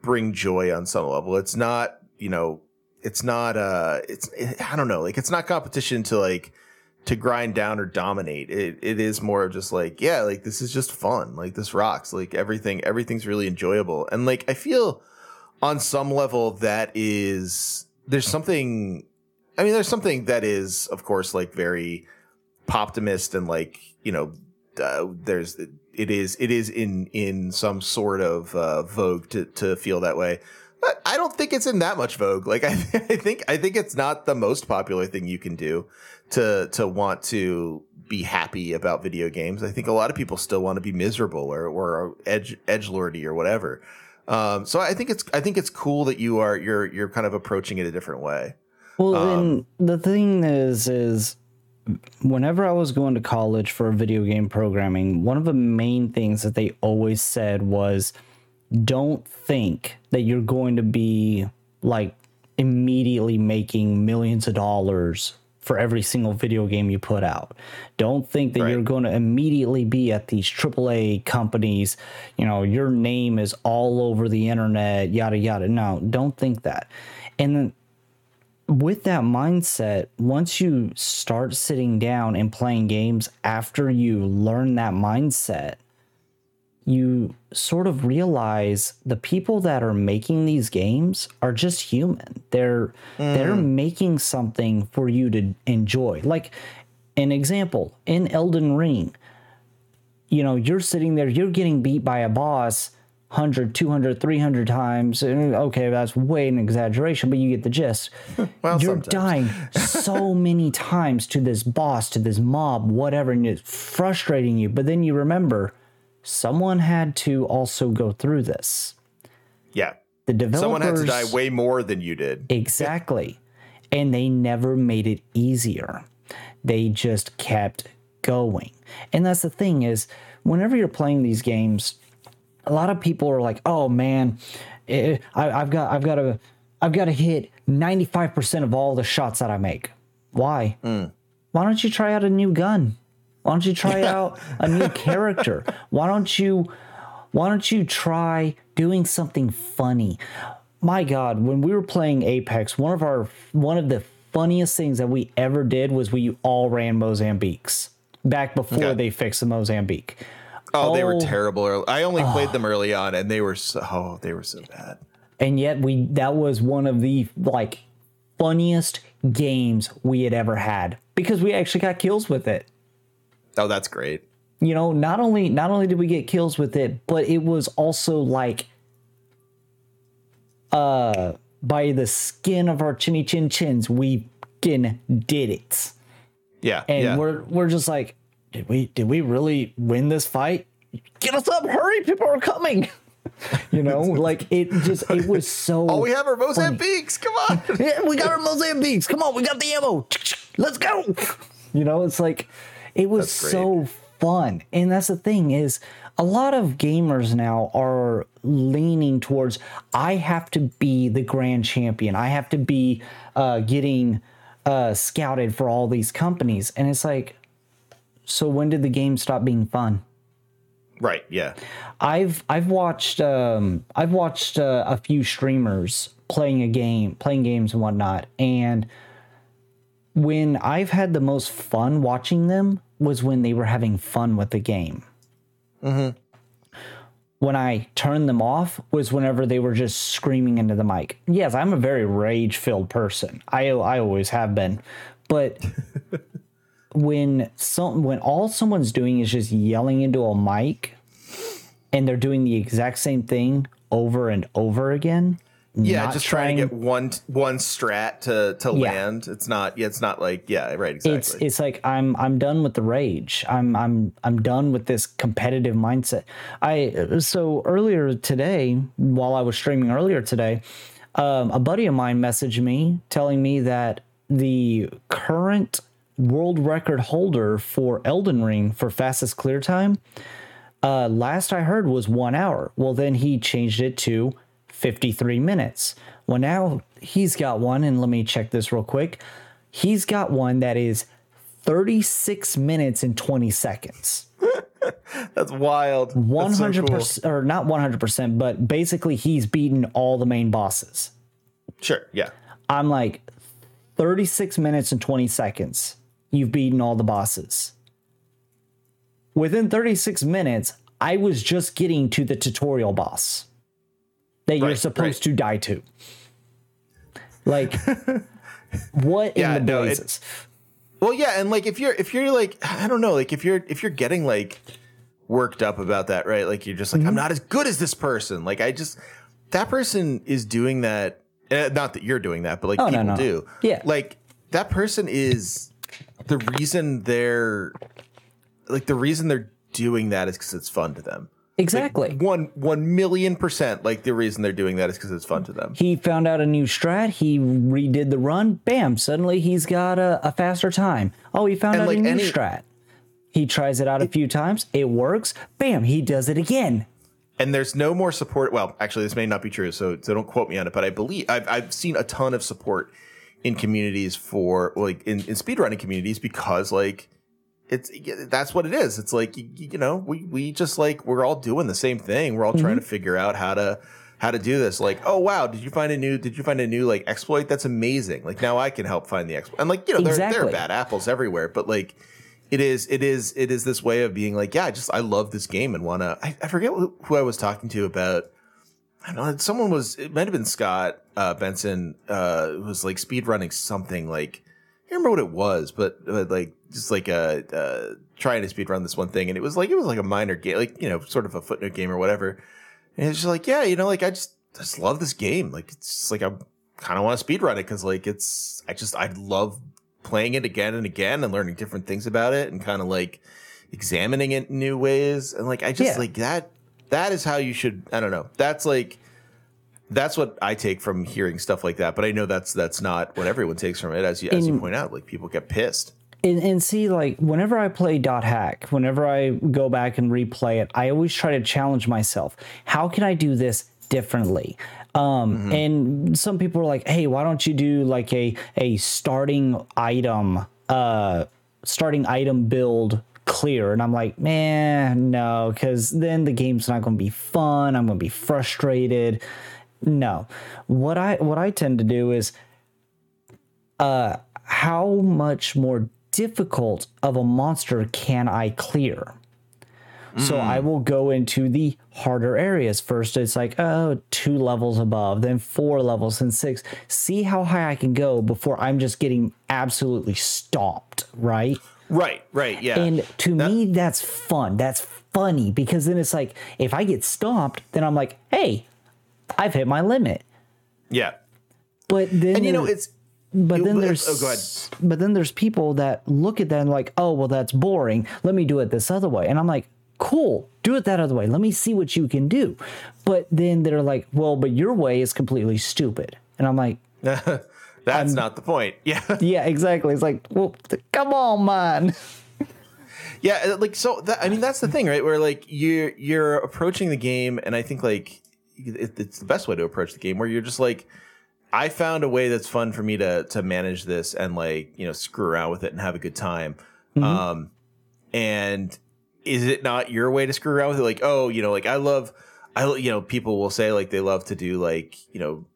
bring joy on some level. It's not you know it's not uh it's i don't know. Like it's not competition to like to grind down or dominate. It it is more of just like yeah like this is just fun. Like this rocks. Like everything everything's really enjoyable. And like i feel on some level that is there's something i mean there's something that is of course like very optimist and like you know uh, there's it is it is in in some sort of uh, vogue to to feel that way. But i don't think it's in that much vogue. Like i, I think i think it's not the most popular thing you can do to to want to be happy about video games. I think a lot of people still want to be miserable or or edge edge lordy or whatever um, so I think it's I think it's cool that you are you're you're kind of approaching it a different way. Well, Um, and the thing is, is whenever I was going to college for video game programming, one of the main things that they always said was, "Don't think that you're going to be like immediately making millions of dollars." For every single video game you put out, don't think that Right. you're going to immediately be at these AAA companies. You know, your name is all over the internet, yada yada. No, don't think that. And then with that mindset, once you start sitting down and playing games after you learn that mindset, you sort of realize the people that are making these games are just human. They're they're mm. making something for you to enjoy. Like an example, in Elden Ring, you know, you're sitting there, you're getting beat by a boss 100, 200, 300 times. Okay, that's way an exaggeration, but you get the gist. Well, you're sometimes. dying so many times to this boss, to this mob, whatever, and it's frustrating you. But then you remember someone had to also go through this. Yeah, The developers someone had to die way more than you did. Exactly. And they never made it easier. They just kept going. And that's the thing is whenever you're playing these games, a lot of people are like, "Oh man, eh, I, I've got I've got to I've got to hit 95% of all the shots that I make." Why? Why don't you try out a new gun? Why don't you try out a new character? Why don't you why don't you try doing something funny? My god, when we were playing Apex, one of our one of the funniest things that we ever did was we all ran Mozambiques back before Okay. they fixed the Mozambique. Oh, they were Oh. terrible. early- I only played them early on, and they were so oh, they were so bad. and yet we that was one of the like funniest games we had ever had because we actually got kills with it Oh, that's great. you know not only not only did we get kills with it but it was also like uh by the skin of our chinny chin chins we fucking did it Yeah, and yeah. we're we're just like did we did we really win this fight get us up hurry people are coming you know like it just it was so oh, we have our Mozambiques. Come on. yeah, we got our Mozambiques. Come on, we got the ammo. Let's go. You know, it's like it was so fun. And that's the thing is a lot of gamers now are leaning towards I have to be the grand champion. I have to be uh, getting uh, scouted for all these companies. And it's like, so when did the game stop being fun? right. Yeah. I've I've watched um, I've watched uh, a few streamers playing a game, playing games and whatnot, and when I've had the most fun watching them was when they were having fun with the game. Mm-hmm. When I turned them off was whenever they were just screaming into the mic. Yes, I'm a very rage-filled person. I I always have been, but when some when all someone's doing is just yelling into a mic and they're doing the exact same thing over and over again Yeah, just trying to get one one strat to to Yeah. land. It's not. Yeah, it's not like yeah, right. it's Exactly. it's like i'm i'm done with the rage i'm i'm i'm done with this competitive mindset i so earlier today while i was streaming earlier today um, a buddy of mine messaged me telling me that the current world record holder for elden ring for fastest clear time uh, last i heard was one hour well then he changed it to 53 minutes well now he's got one and let me check this real quick he's got one that is 36 minutes and 20 seconds. That's wild. That's so 100 cool. or not 100%, but basically he's beaten all the main bosses. Sure. Yeah. I'm like 36 minutes and 20 seconds. You've beaten all the bosses. Within 36 minutes, I was just getting to the tutorial boss that you're supposed right. to die to. Like, what Yeah, in the no, blazes? Well, yeah, and like if you're if you're like I don't know, like if you're if you're getting like worked up about that, right? Like you're just like Mm-hmm. I'm not as good as this person. Like I just that person is doing that. eh, Not that you're doing that, but like Oh, no, people no. do. Yeah. like that person is the reason they're like the reason they're doing that is because it's fun to them. Exactly. One one million percent. Like the reason they're doing that is because it's fun to them. he found out a new strat. He redid the run. Bam! Suddenly he's got a, a faster time. Oh, he found And out like a new any- strat. He tries it out a few times. It works. Bam! He does it again. and there's no more support. Well, actually, this may not be true, so so don't quote me on it. But I believe I've I've seen a ton of support in communities for like in, in speedrunning communities because like it's that's what it is. It's like you, you know we we just like we're all doing the same thing. We're all trying to figure out how to how to do this. Like oh wow, did you find a new did you find a new like exploit? That's amazing. Like now I can help find the exploit. And like you know there there are bad apples everywhere, but like it is it is it is this way of being like yeah i just i love this game and want to I, I forget who, who i was talking to about i don't know someone was it might have been scott uh, benson uh was like speed running something like i can't remember what it was but, but like just like uh, uh trying to speed run this one thing and it was like it was like a minor game like you know sort of a footnote game or whatever. And it's just like yeah you know like i just just love this game. Like it's just like i kind of want to speed run it because like it's i just i love playing it again and again and learning different things about it and kind of like examining it in new ways. And like i just Yeah. like that that is how you should i don't know. That's like that's what i take from hearing stuff like that but i know that's that's not what everyone takes from it as you as you point out like people get pissed And, and see, like, whenever I play Dot Hack, whenever I go back and replay it, I always try to challenge myself. How can I do this differently? Um, And some people are like, "Hey, why don't you do like a a starting item, uh, starting item build clear. And I'm like, man, no, because then the game's not going to be fun. I'm going to be frustrated. No, what I what I tend to do is, uh, how much more difficult of a monster can I clear? So I will go into the harder areas. First, it's like, oh, two levels above, then four levels, and six. See how high I can go before I'm just getting absolutely stomped, right? Right, right, yeah. And to me, that's fun. That's funny because then it's like, if I get stomped, then I'm like, hey, I've hit my limit. yeah. But then, And you know, it's but you- then oh, there's ahead. but then there's people that look at that and like, oh well, that's boring. Let me do it this other way, and I'm like, cool, do it that other way. Let me see what you can do. But then they're like, well, but your way is completely stupid, and I'm like, that's not the point. Yeah. yeah, exactly. It's like, well, come on, man. Yeah, like so. That, I mean, that's the thing, right? Where like you're you're approaching the game, and I think like it, it's the best way to approach the game, where you're just like, I found a way that's fun for me to to manage this and like you know screw around with it and have a good time. Um, and is it not your way to screw around with it? Like, oh, you know, like I love, I you know, people will say like they love to do like you know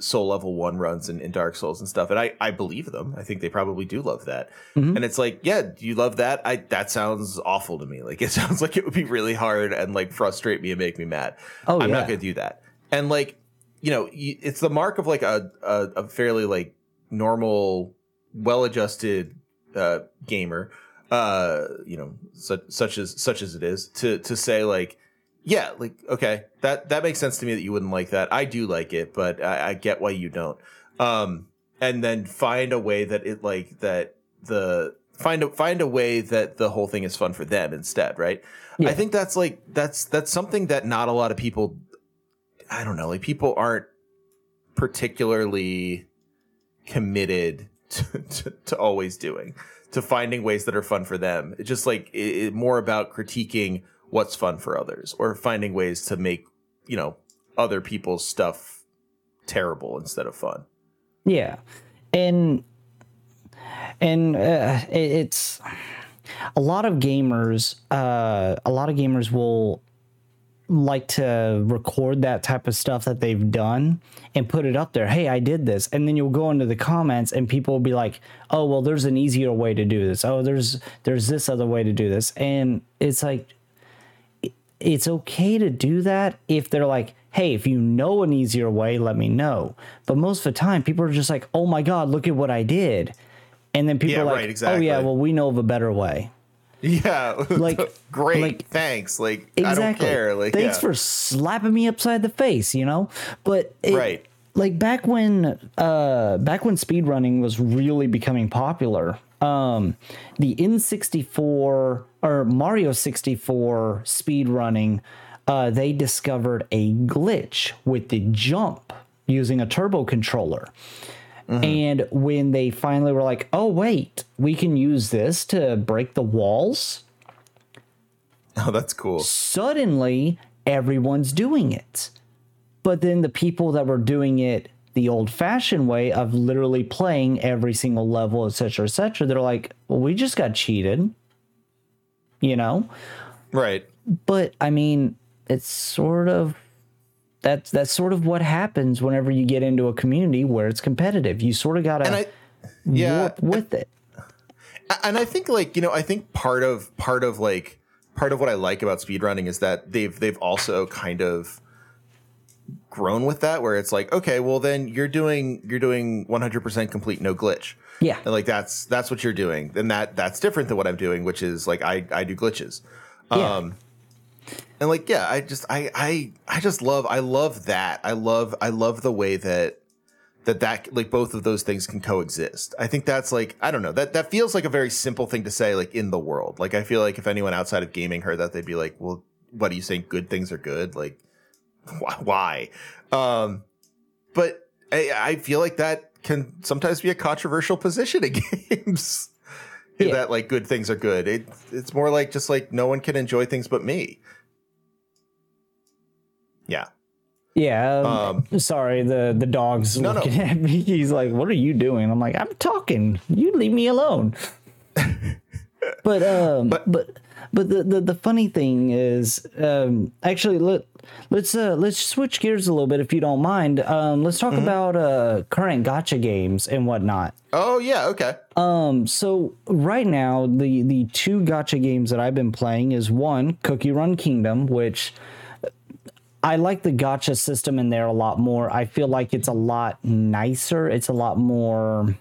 soul level one runs in, in Dark Souls and stuff. And I, I believe them. I think they probably do love that. Mhm. And it's like, yeah, do you love that? I that sounds awful to me. Like it sounds like it would be really hard and like frustrate me and make me mad. Oh I'm yeah, not gonna do that. And like, you know, it's the mark of like a a, a fairly like normal, well adjusted uh, gamer. Uh, you know, such such as such as it is to to say like, yeah, like okay, that that makes sense to me that you wouldn't like that. I do like it, but I, I get why you don't. Um, and then find a way that it like that the find a find a way that the whole thing is fun for them instead, right? Yeah. I think that's like that's that's something that not a lot of people I don't know, like people aren't particularly committed to, to, to always doing to finding ways that are fun for them. It's just like it, it- more about critiquing what's fun for others or finding ways to make, you know, other people's stuff terrible instead of fun. yeah, and and uh, it's a lot of gamers. Uh, a lot of gamers will like to record that type of stuff that they've done and put it up there. Hey, I did this. And then you'll go into the comments and people will be like, "Oh, well there's an easier way to do this. Oh, there's there's this other way to do this." And it's like it's okay to do that if they're like, "Hey, if you know an easier way, let me know." But most of the time people are just like, "Oh my god, look at what I did." And then people Yeah, are like, right, "Oh yeah, well we know of a better way." Yeah. Like- great. like- thanks. Like Exactly. I don't care. Like thanks yeah. for slapping me upside the face, you know. But it, Right. like back when, uh, back when speedrunning was really becoming popular, um, the N64 or Mario 64 speedrunning, uh, they discovered a glitch with the jump using a turbo controller. And when they finally were like, "Oh wait, we can use this to break the walls," Oh, that's cool. suddenly everyone's doing it. But then the people that were doing it the old fashioned way of literally playing every single level, et cetera, et cetera, they're like, well, we just got cheated, you know? Right. But I mean, it's sort of. That's that's sort of what happens whenever you get into a community where it's competitive. You sort of gotta I yeah, warp with it. and I think like you know I think part of part of like part of what I like about speedrunning is that they've they've also kind of grown with that where it's like okay well then you're doing you're doing 100% complete no glitch Yeah. and like that's that's what you're doing then that that's different than what I'm doing which is like I I do glitches Yeah. um and like yeah I just I I I just love I love that I love I love the way that that that like both of those things can coexist. I think that's like I don't know that that feels like a very simple thing to say like in the world. Like I feel like if anyone outside of gaming heard that they'd be like, "Well, what are you saying? Good things are good? Like why?" Um, but I, I feel like that can sometimes be a controversial position in games. Yeah. That like good things are good. It it's more like just like no one can enjoy things but me. Yeah. Yeah. Um, sorry, the the dog's No, no. looking at me. He's like, "What are you doing?" I'm like, "I'm talking. You leave me alone." but um but but, but the, the the funny thing is um actually let let's uh let's switch gears a little bit if you don't mind um let's talk about uh current gacha games and whatnot Oh yeah, okay. um so right now the the two gacha games that i've been playing is one cookie run kingdom which I like the gacha system in there a lot more. I feel like it's a lot nicer. It's a lot more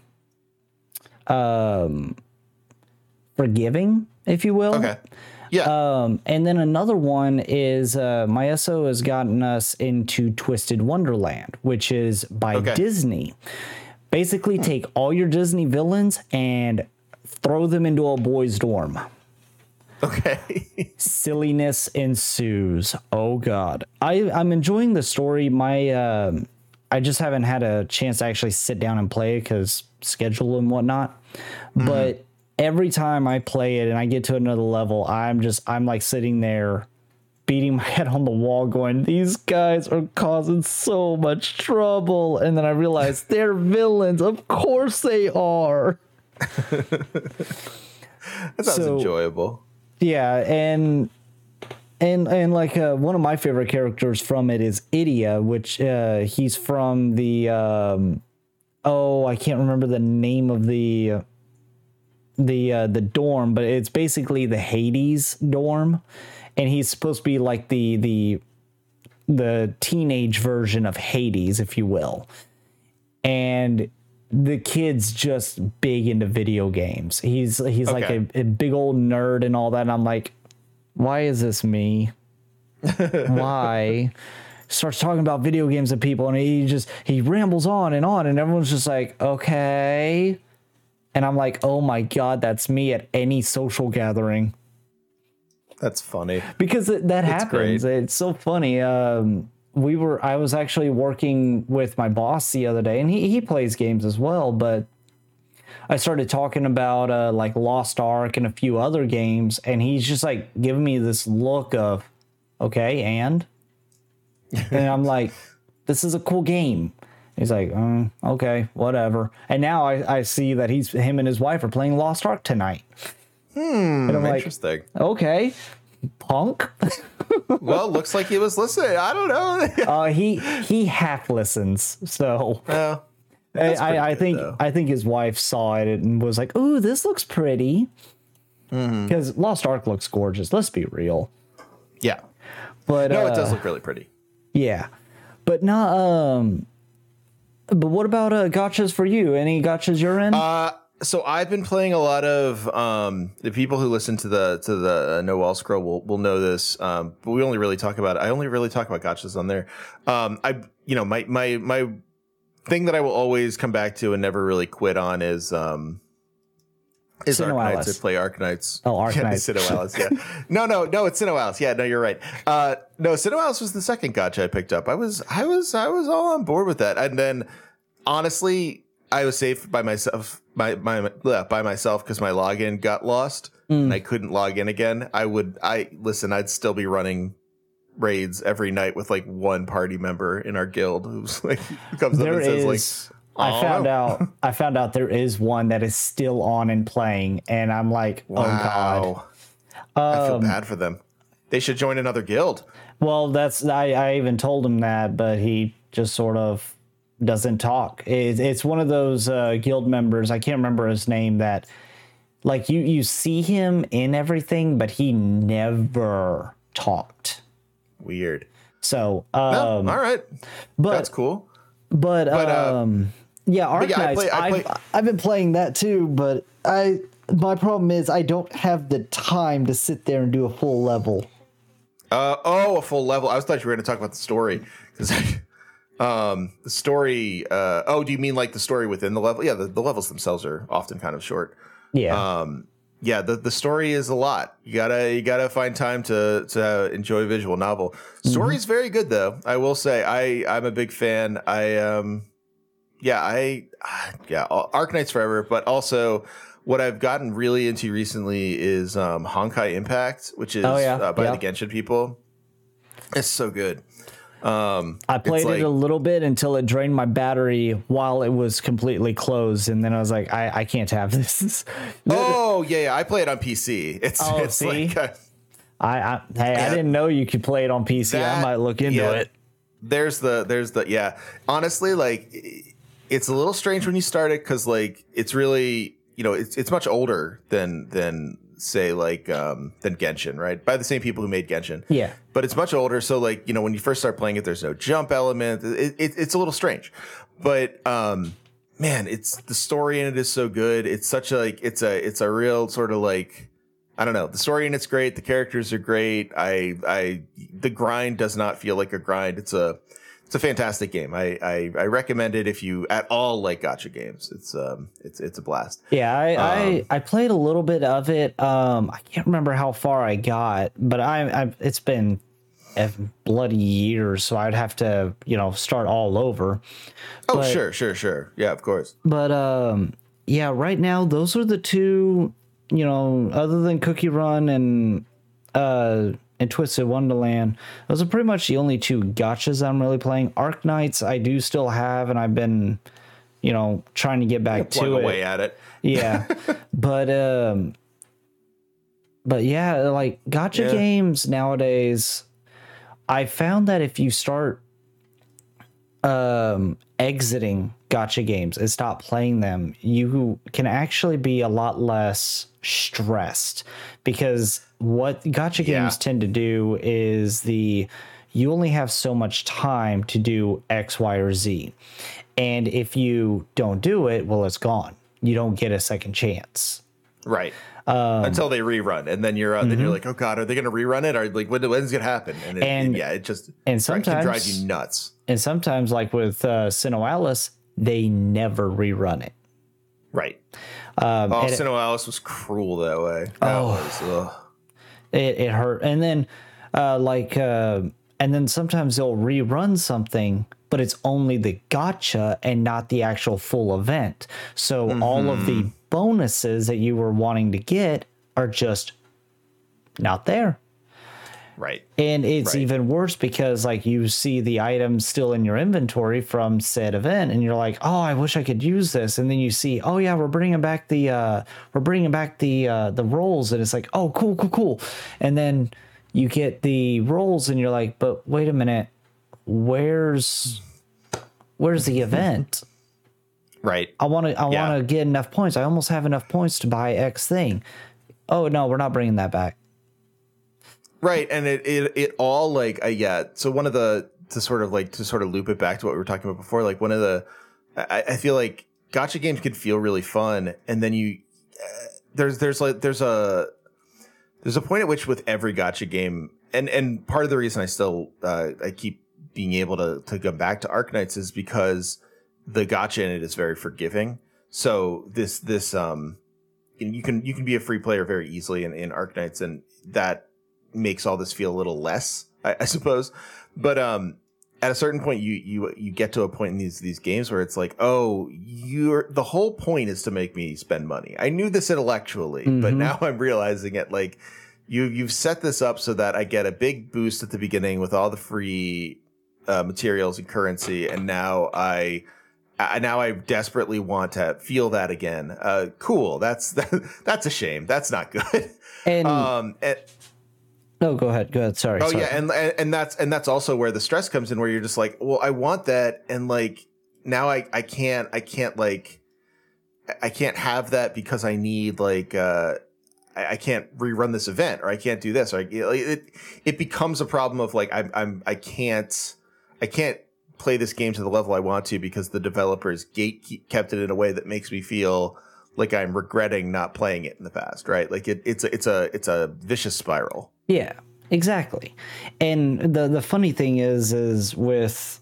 um forgiving, if you will. Okay. Yeah. Um, and then another one is uh, Maeso has gotten us into Twisted Wonderland, which is by Okay. Disney. Basically, take all your Disney villains and throw them into a boys' dorm. okay. Silliness ensues. Oh God, I I'm enjoying the story. My um I just haven't had a chance to actually sit down and play because schedule and whatnot. But every time I play it and I get to another level, I'm just I'm like sitting there beating my head on the wall going these guys are causing so much trouble. And then i realize they're villains. Of course they are. That sounds So- enjoyable. Yeah, and and and like uh, one of my favorite characters from it is Idia, which uh, he's from the um, oh I can't remember the name of the uh, the uh, the dorm, but it's basically the Hades dorm, and he's supposed to be like the the the teenage version of Hades, if you will, and the kid's just big into video games. He's he's like a, a big old nerd and all that. And I'm like, why is this me? why? Starts talking about video games to people, and he just he rambles on and on, and everyone's just like, okay. And I'm like, oh my god, that's me at any social gathering That's funny. because it, that happens. great. It's so funny. Um, we were I was actually working with my boss the other day, and he he plays games as well, but. I started talking about uh, like Lost Ark and a few other games, and he's just like giving me this look of, okay, and, and I'm like, this is a cool game. He's like, um, okay, whatever. And now I, I see that he's him and his wife are playing Lost Ark tonight. Hmm, and I'm like, Interesting. okay, punk. well, looks like he was listening. I don't know. Uh, he he half listens, so well, I, I, good, think though. I think his wife saw it and was like, "Ooh, this looks pretty." Mm-hmm. Because Lost Ark looks gorgeous. Let's be real. yeah. But No, uh, it does look really pretty. Yeah, but not. Um, but what about uh, gachas for you? Any gachas you're in? Uh, so I've been playing a lot of um, the people who listen to the to the uh, No Wall Scroll will will know this, um, but we only really talk about I only really talk about gachas on there. Um, I you know my my my thing that I will always come back to and never really quit on is um is Sinnoh Arknights. Alice. I play Arknights. Oh, Yeah, Arknights. SINoALICE, yeah. no, no, no, it's SINoALICE. Yeah, no, you're right. Uh, no, SINoALICE was the second gacha I picked up. I was, I was, I was all on board with that. And then, honestly, I was safe by myself, by my yeah, by myself because my login got lost and I couldn't log in again. I would, I listen. I'd still be running raids every night with like one party member in our guild who's like who comes up there and says like. I "Oh, found no." out. I found out there is one that is still on and playing, and I'm like, oh god. Wow. I Um, feel bad for them. They should join another guild. Well, that's I, I even told him that, but he just sort of doesn't talk. It, it's one of those uh, guild members. I can't remember his name. That like you you see him in everything, but he never talked. Weird. So, um, all right. but That's cool. but, uh, um, yeah, Arc yeah, I Knights. play- I I've, I've been playing that too, but I my problem is I don't have the time to sit there and do a full level. Uh, oh, a full level. I was thought you were going to talk about the story because um, the story. Uh, oh, do you mean like the story within the level? Yeah, the, the levels themselves are often kind of short. Yeah, Um, yeah, the, the story is a lot. You gotta you gotta find time to to enjoy a visual novel. Story is very good though. I will say I I'm a big fan. I um yeah I ah, yeah Arknights Forever, but also what I've gotten really into recently is um, Honkai Impact, which is Oh, yeah. uh, by Yeah. the Genshin people. It's so good. Um, I played like- it a little bit until it drained my battery while it was completely closed, and then I was like, I, I can't have this. Oh yeah, yeah, I play it on PC. It's Oh, it's see? like uh, I, I hey, I didn't know you could play it on PC. I might look into yeah. it. there's the there's the yeah. Honestly, like it's a little strange when you start it because like it's really you know it's it's much older than than say like um than Genshin, right? By the same people who made Genshin. Yeah. but it's much older. So like you know when you first start playing it, there's no jump element. It, it, it's a little strange, but um, man, it's the story in it is so good. It's such a like it's a it's a real sort of like I don't know. The story in it's great. The characters are great. I I the grind does not feel like a grind. It's a it's a fantastic game. I, I, I recommend it if you at all like gacha games. It's um it's it's a blast. Yeah, I, Um, I I played a little bit of it. Um, I can't remember how far I got, but I, I it's been a bloody years, so I'd have to you know start all over. Oh But- sure sure sure yeah of course. But um, yeah, right now those are the two. You know, other than Cookie Run and uh and Twisted Wonderland, those are pretty much the only two gachas I'm really playing. Arknights I do still have, and I've been, you know, trying to get back to it. away at it. yeah but um but yeah like gacha Yeah. games nowadays i found that if you start um exiting gacha games and stop playing them you can actually be a lot less stressed because what gacha Yeah. games tend to do is the you only have so much time to do x y or z and if you don't do it well it's gone you don't get a second chance Right. Um, Until they rerun, and then you're uh, then you're like, oh god, are they going to rerun it? Or like, when, when's it going to happen? And, it, Mm-hmm. And- yeah, it just and can drive sometimes- you nuts. and sometimes like with uh SINoALICE, they never rerun it Right. um Oh, and it- Alice was cruel that way. That Oh. was. It, it hurt and then uh like uh and then sometimes they'll rerun something but it's only the gacha and not the actual full event so all of the bonuses that you were wanting to get are just not there Right. and it's Right. even worse because like you see the items still in your inventory from said event and you're like oh i wish i could use this and then you see oh yeah we're bringing back the uh we're bringing back the uh the rolls and it's like oh cool cool cool and then you get the rolls and you're like but wait a minute where's where's the event Right. i want to i Yeah. want to get enough points i almost have enough points to buy x thing oh no we're not bringing that back Right, and it it it all like uh, yeah. So one of the to sort of like to sort of loop it back to what we were talking about before. Like one of the, I, I feel like gacha games can feel really fun, and then you uh, there's there's like there's a there's a point at which with every gacha game, and and part of the reason I still uh, I keep being able to to come back to Arknights is because the gacha in it is very forgiving. So this this um you can you can be a free player very easily in, in Arknights, and that makes all this feel a little less, I, I suppose. But um, at a certain point, you you you get to a point in these these games where it's like, oh, you're the whole point is to make me spend money. I knew this intellectually, but Mhm. now I'm realizing it. Like you you've set this up so that I get a big boost at the beginning with all the free uh, materials and currency, and now I. I now I desperately want to feel that again. Uh, cool. That's that's a shame. That's not good. and Um, and, no go ahead go ahead sorry oh sorry. yeah, and, and and that's and that's also where the stress comes in, where you're just like, well, I want that, and like now I I can't I can't like I can't have that because I need like uh I, I can't rerun this event or I can't do this or I, it it becomes a problem of like I'm I'm I can't I can't play this game to the level I want to because the developers gate kept it in a way that makes me feel like I'm regretting not playing it in the past, right? Like it, it's a it's a it's a vicious spiral. Yeah, exactly. And the the funny thing is, is with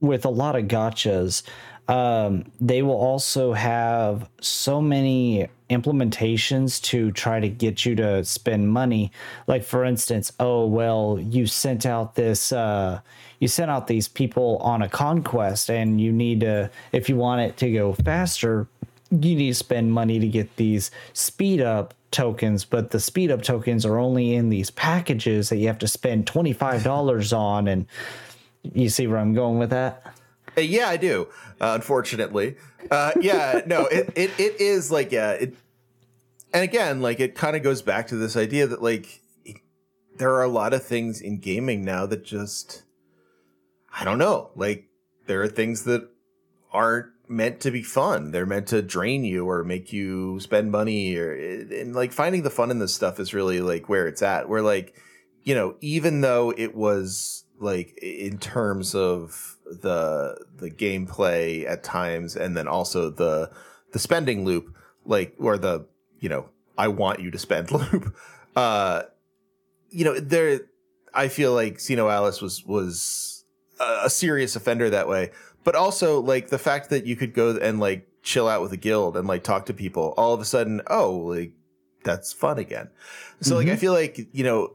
with a lot of gachas, um, they will also have so many implementations to try to get you to spend money. Like for instance, oh well, you sent out this uh, you sent out these people on a conquest, and you need to if you want it to go faster, you need to spend money to get these speed up tokens, but the speed up tokens are only in these packages that you have to spend $25 on. And you see where I'm going with that? Uh, Yeah, I do. Uh, unfortunately, uh, yeah, no, it, it it is like yeah, it and again, like it kind of goes back to this idea that like there are a lot of things in gaming now that just I don't know, like there are things that aren't meant to be fun. They're meant to drain you or make you spend money or and like finding the fun in this stuff is really like where it's at. Where like, you know, even though it was like in terms of the the gameplay at times and then also the the spending loop, like or the, you know, I want you to spend loop. Uh you know, there I feel like SINoALICE was was a serious offender that way but also like the fact that you could go and like chill out with a guild and like talk to people all of a sudden oh like that's fun again. So mm-hmm. like i feel like you know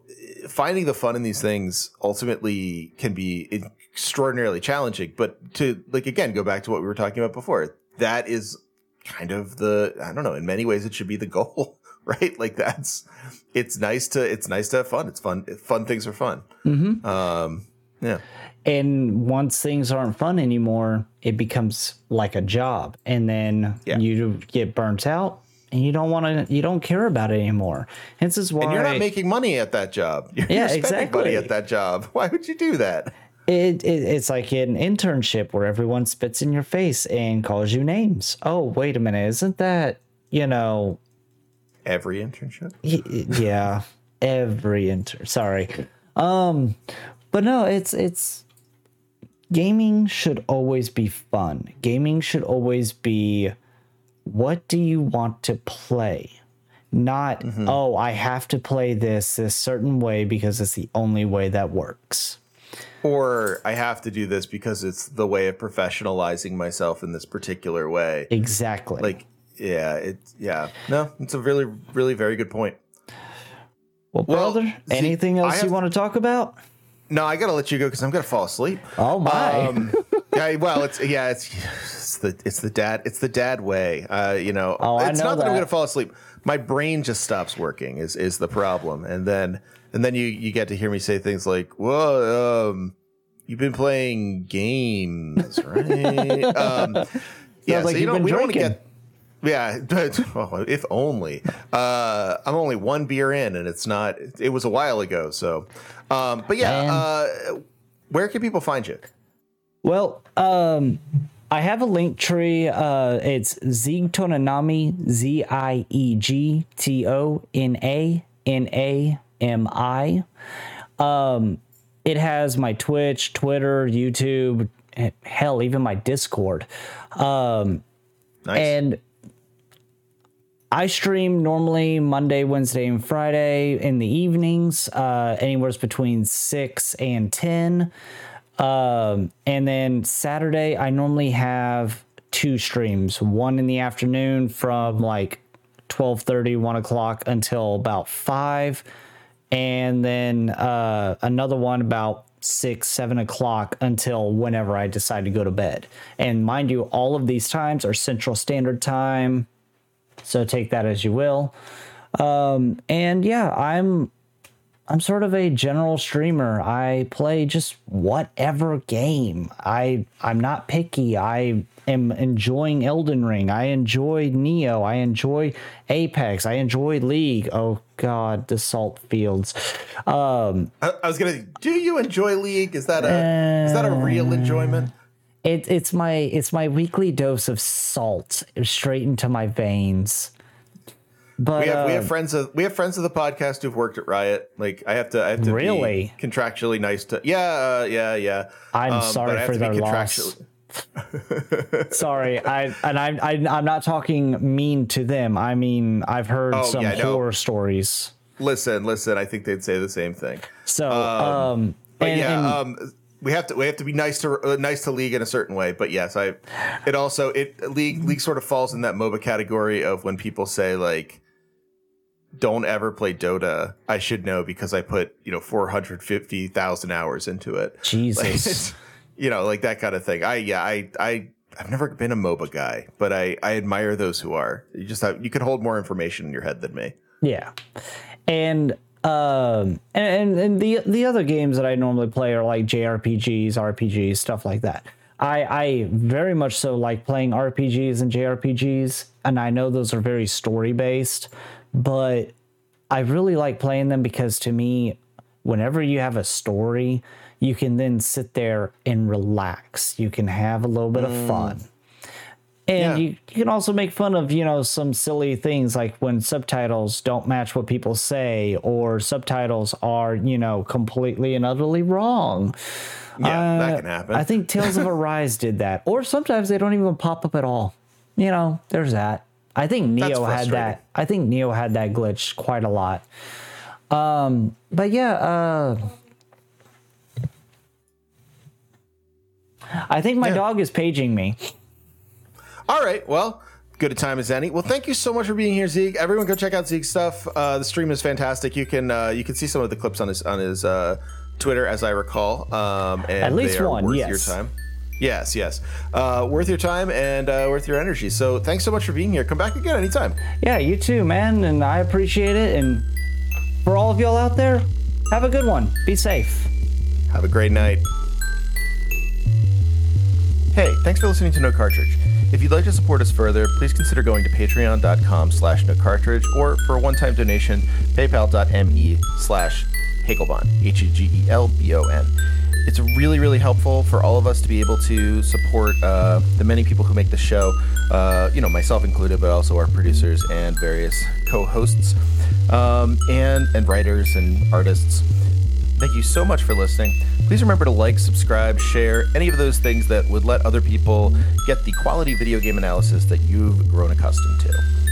finding the fun in these things ultimately can be extraordinarily challenging. But to like again go back to what we were talking about before that is kind of the i don't know in many ways it should be the goal right? Like that's it's nice to it's nice to have fun. It's fun fun things are fun. Mm-hmm. um yeah and once things aren't fun anymore it becomes like a job. And then yeah. you get burnt out and you don't want to you don't care about it anymore. This is why and you're not making money at that job. You're, yeah, you're exactly. money at that job. Why would you do that? It, it, it's like an internship where everyone spits in your face and calls you names. Oh wait a minute. Isn't that you know every internship? Yeah. Every intern sorry. Um but no it's it's gaming should always be fun. Gaming should always be what do you want to play? Not, mm-hmm. oh, I have to play this this certain way because it's the only way that works. Or I have to do this because it's the way of professionalizing myself in this particular way. Exactly. Like, yeah, it, yeah. No, it's a really, really very good point. Well, brother, well, anything else have, you want to talk about? No, I gotta let you go because I'm gonna fall asleep. Oh my! Um, yeah, well, it's yeah, it's it's the it's the dad it's the dad way. Uh, you know, oh, it's know not that. that I'm gonna fall asleep. My brain just stops working. Is is the problem? And then and then you you get to hear me say things like, "Well, um, you've been playing games, right?" um, yeah, like so you don't we don't want to get yeah, well, if only. Uh, I'm only one beer in, and it's not. It was a while ago, so. Um, but yeah, uh, where can people find you? Well, um, I have a link tree. Uh, it's Ziegtonanami, Z I E G T O N A N A M I. Um, it has my Twitch, Twitter, YouTube, hell, even my Discord. Um, nice. And I stream normally Monday, Wednesday, and Friday in the evenings, uh, anywhere between six and ten. Um, and then Saturday, I normally have two streams. One in the afternoon from like 12 30, 1 o'clock until about five, and then uh, another one about six, seven o'clock until whenever I decide to go to bed. And mind you, all of these times are Central Standard Time so take that as you will. Um, and yeah, I'm I'm sort of a general streamer. I play just whatever game. I I'm not picky. I am enjoying Elden Ring. I enjoy Neo. I enjoy Apex. I enjoy League. Oh God, the salt fields. Um, I, I was gonna. Do you enjoy League? Is that a uh, is that a real enjoyment? It, it's my it's my weekly dose of salt straight into my veins. But we have, uh, we have um, friends of we have friends of the podcast who've worked at Riot. Like I have to I have to really contractually nice to yeah uh, yeah yeah. I'm um, sorry for their loss. sorry, I and I, I I'm not talking mean to them. I mean I've heard oh, some yeah, horror no. stories. Listen, listen. I think they'd say the same thing. So, um, um but and, yeah, and, um, we have to we have to be nice to uh, nice to league in a certain way but yes i it also it league league sort of falls in that moba category of when people say like don't ever play dota. I should know because i put you know 450000 hours into it. Jesus. Like, you know like that kind of thing. I yeah i i i've never been a moba guy but i i admire those who are. You just have you can hold more information in your head than me. Yeah. And um, and, and the the other games that I normally play are like JRPGs, RPGs, stuff like that. I I very much so like playing RPGs and JRPGs, and I know those are very story based. but I really like playing them because to me, whenever you have a story, you can then sit there and relax. You can have a little bit of fun. And Yeah. you, you can also make fun of, you know, some silly things like when subtitles don't match what people say or subtitles are, you know, completely and utterly wrong. Yeah, that Uh, can happen. I think Tales of Arise did that. Or sometimes they don't even pop up at all. You know, there's that. I think Neo had that. I think Neo had that glitch quite a lot. Um, but yeah, uh I think my Yeah. dog is paging me. All right. Well, good a time as any. Well, thank you so much for being here, Zeke. Everyone, go check out Zeke's stuff. Uh, the stream is fantastic. You can uh, you can see some of the clips on his on his uh, Twitter, as I recall. Um, and At least one, worth yes. your time. Yes, yes. Uh, worth your time and uh, worth your energy. So thanks so much for being here. Come back again anytime. Yeah, you too, man, and I appreciate it. And for all of y'all out there, have a good one. Be safe. Have a great night. Hey, thanks for listening to No Cartridge. If you'd like to support us further, please consider going to patreon.com slash cartridge or for a one-time donation, paypal.me slash Hegelbon, H-E-G-E-L-B-O-N. It's really, really helpful for all of us to be able to support uh, the many people who make the show, uh, you know, myself included, but also our producers and various co-hosts, um, and, and writers and artists. Thank you so much for listening. Please remember to like, subscribe, share, any of those things that would let other people get the quality video game analysis that you've grown accustomed to.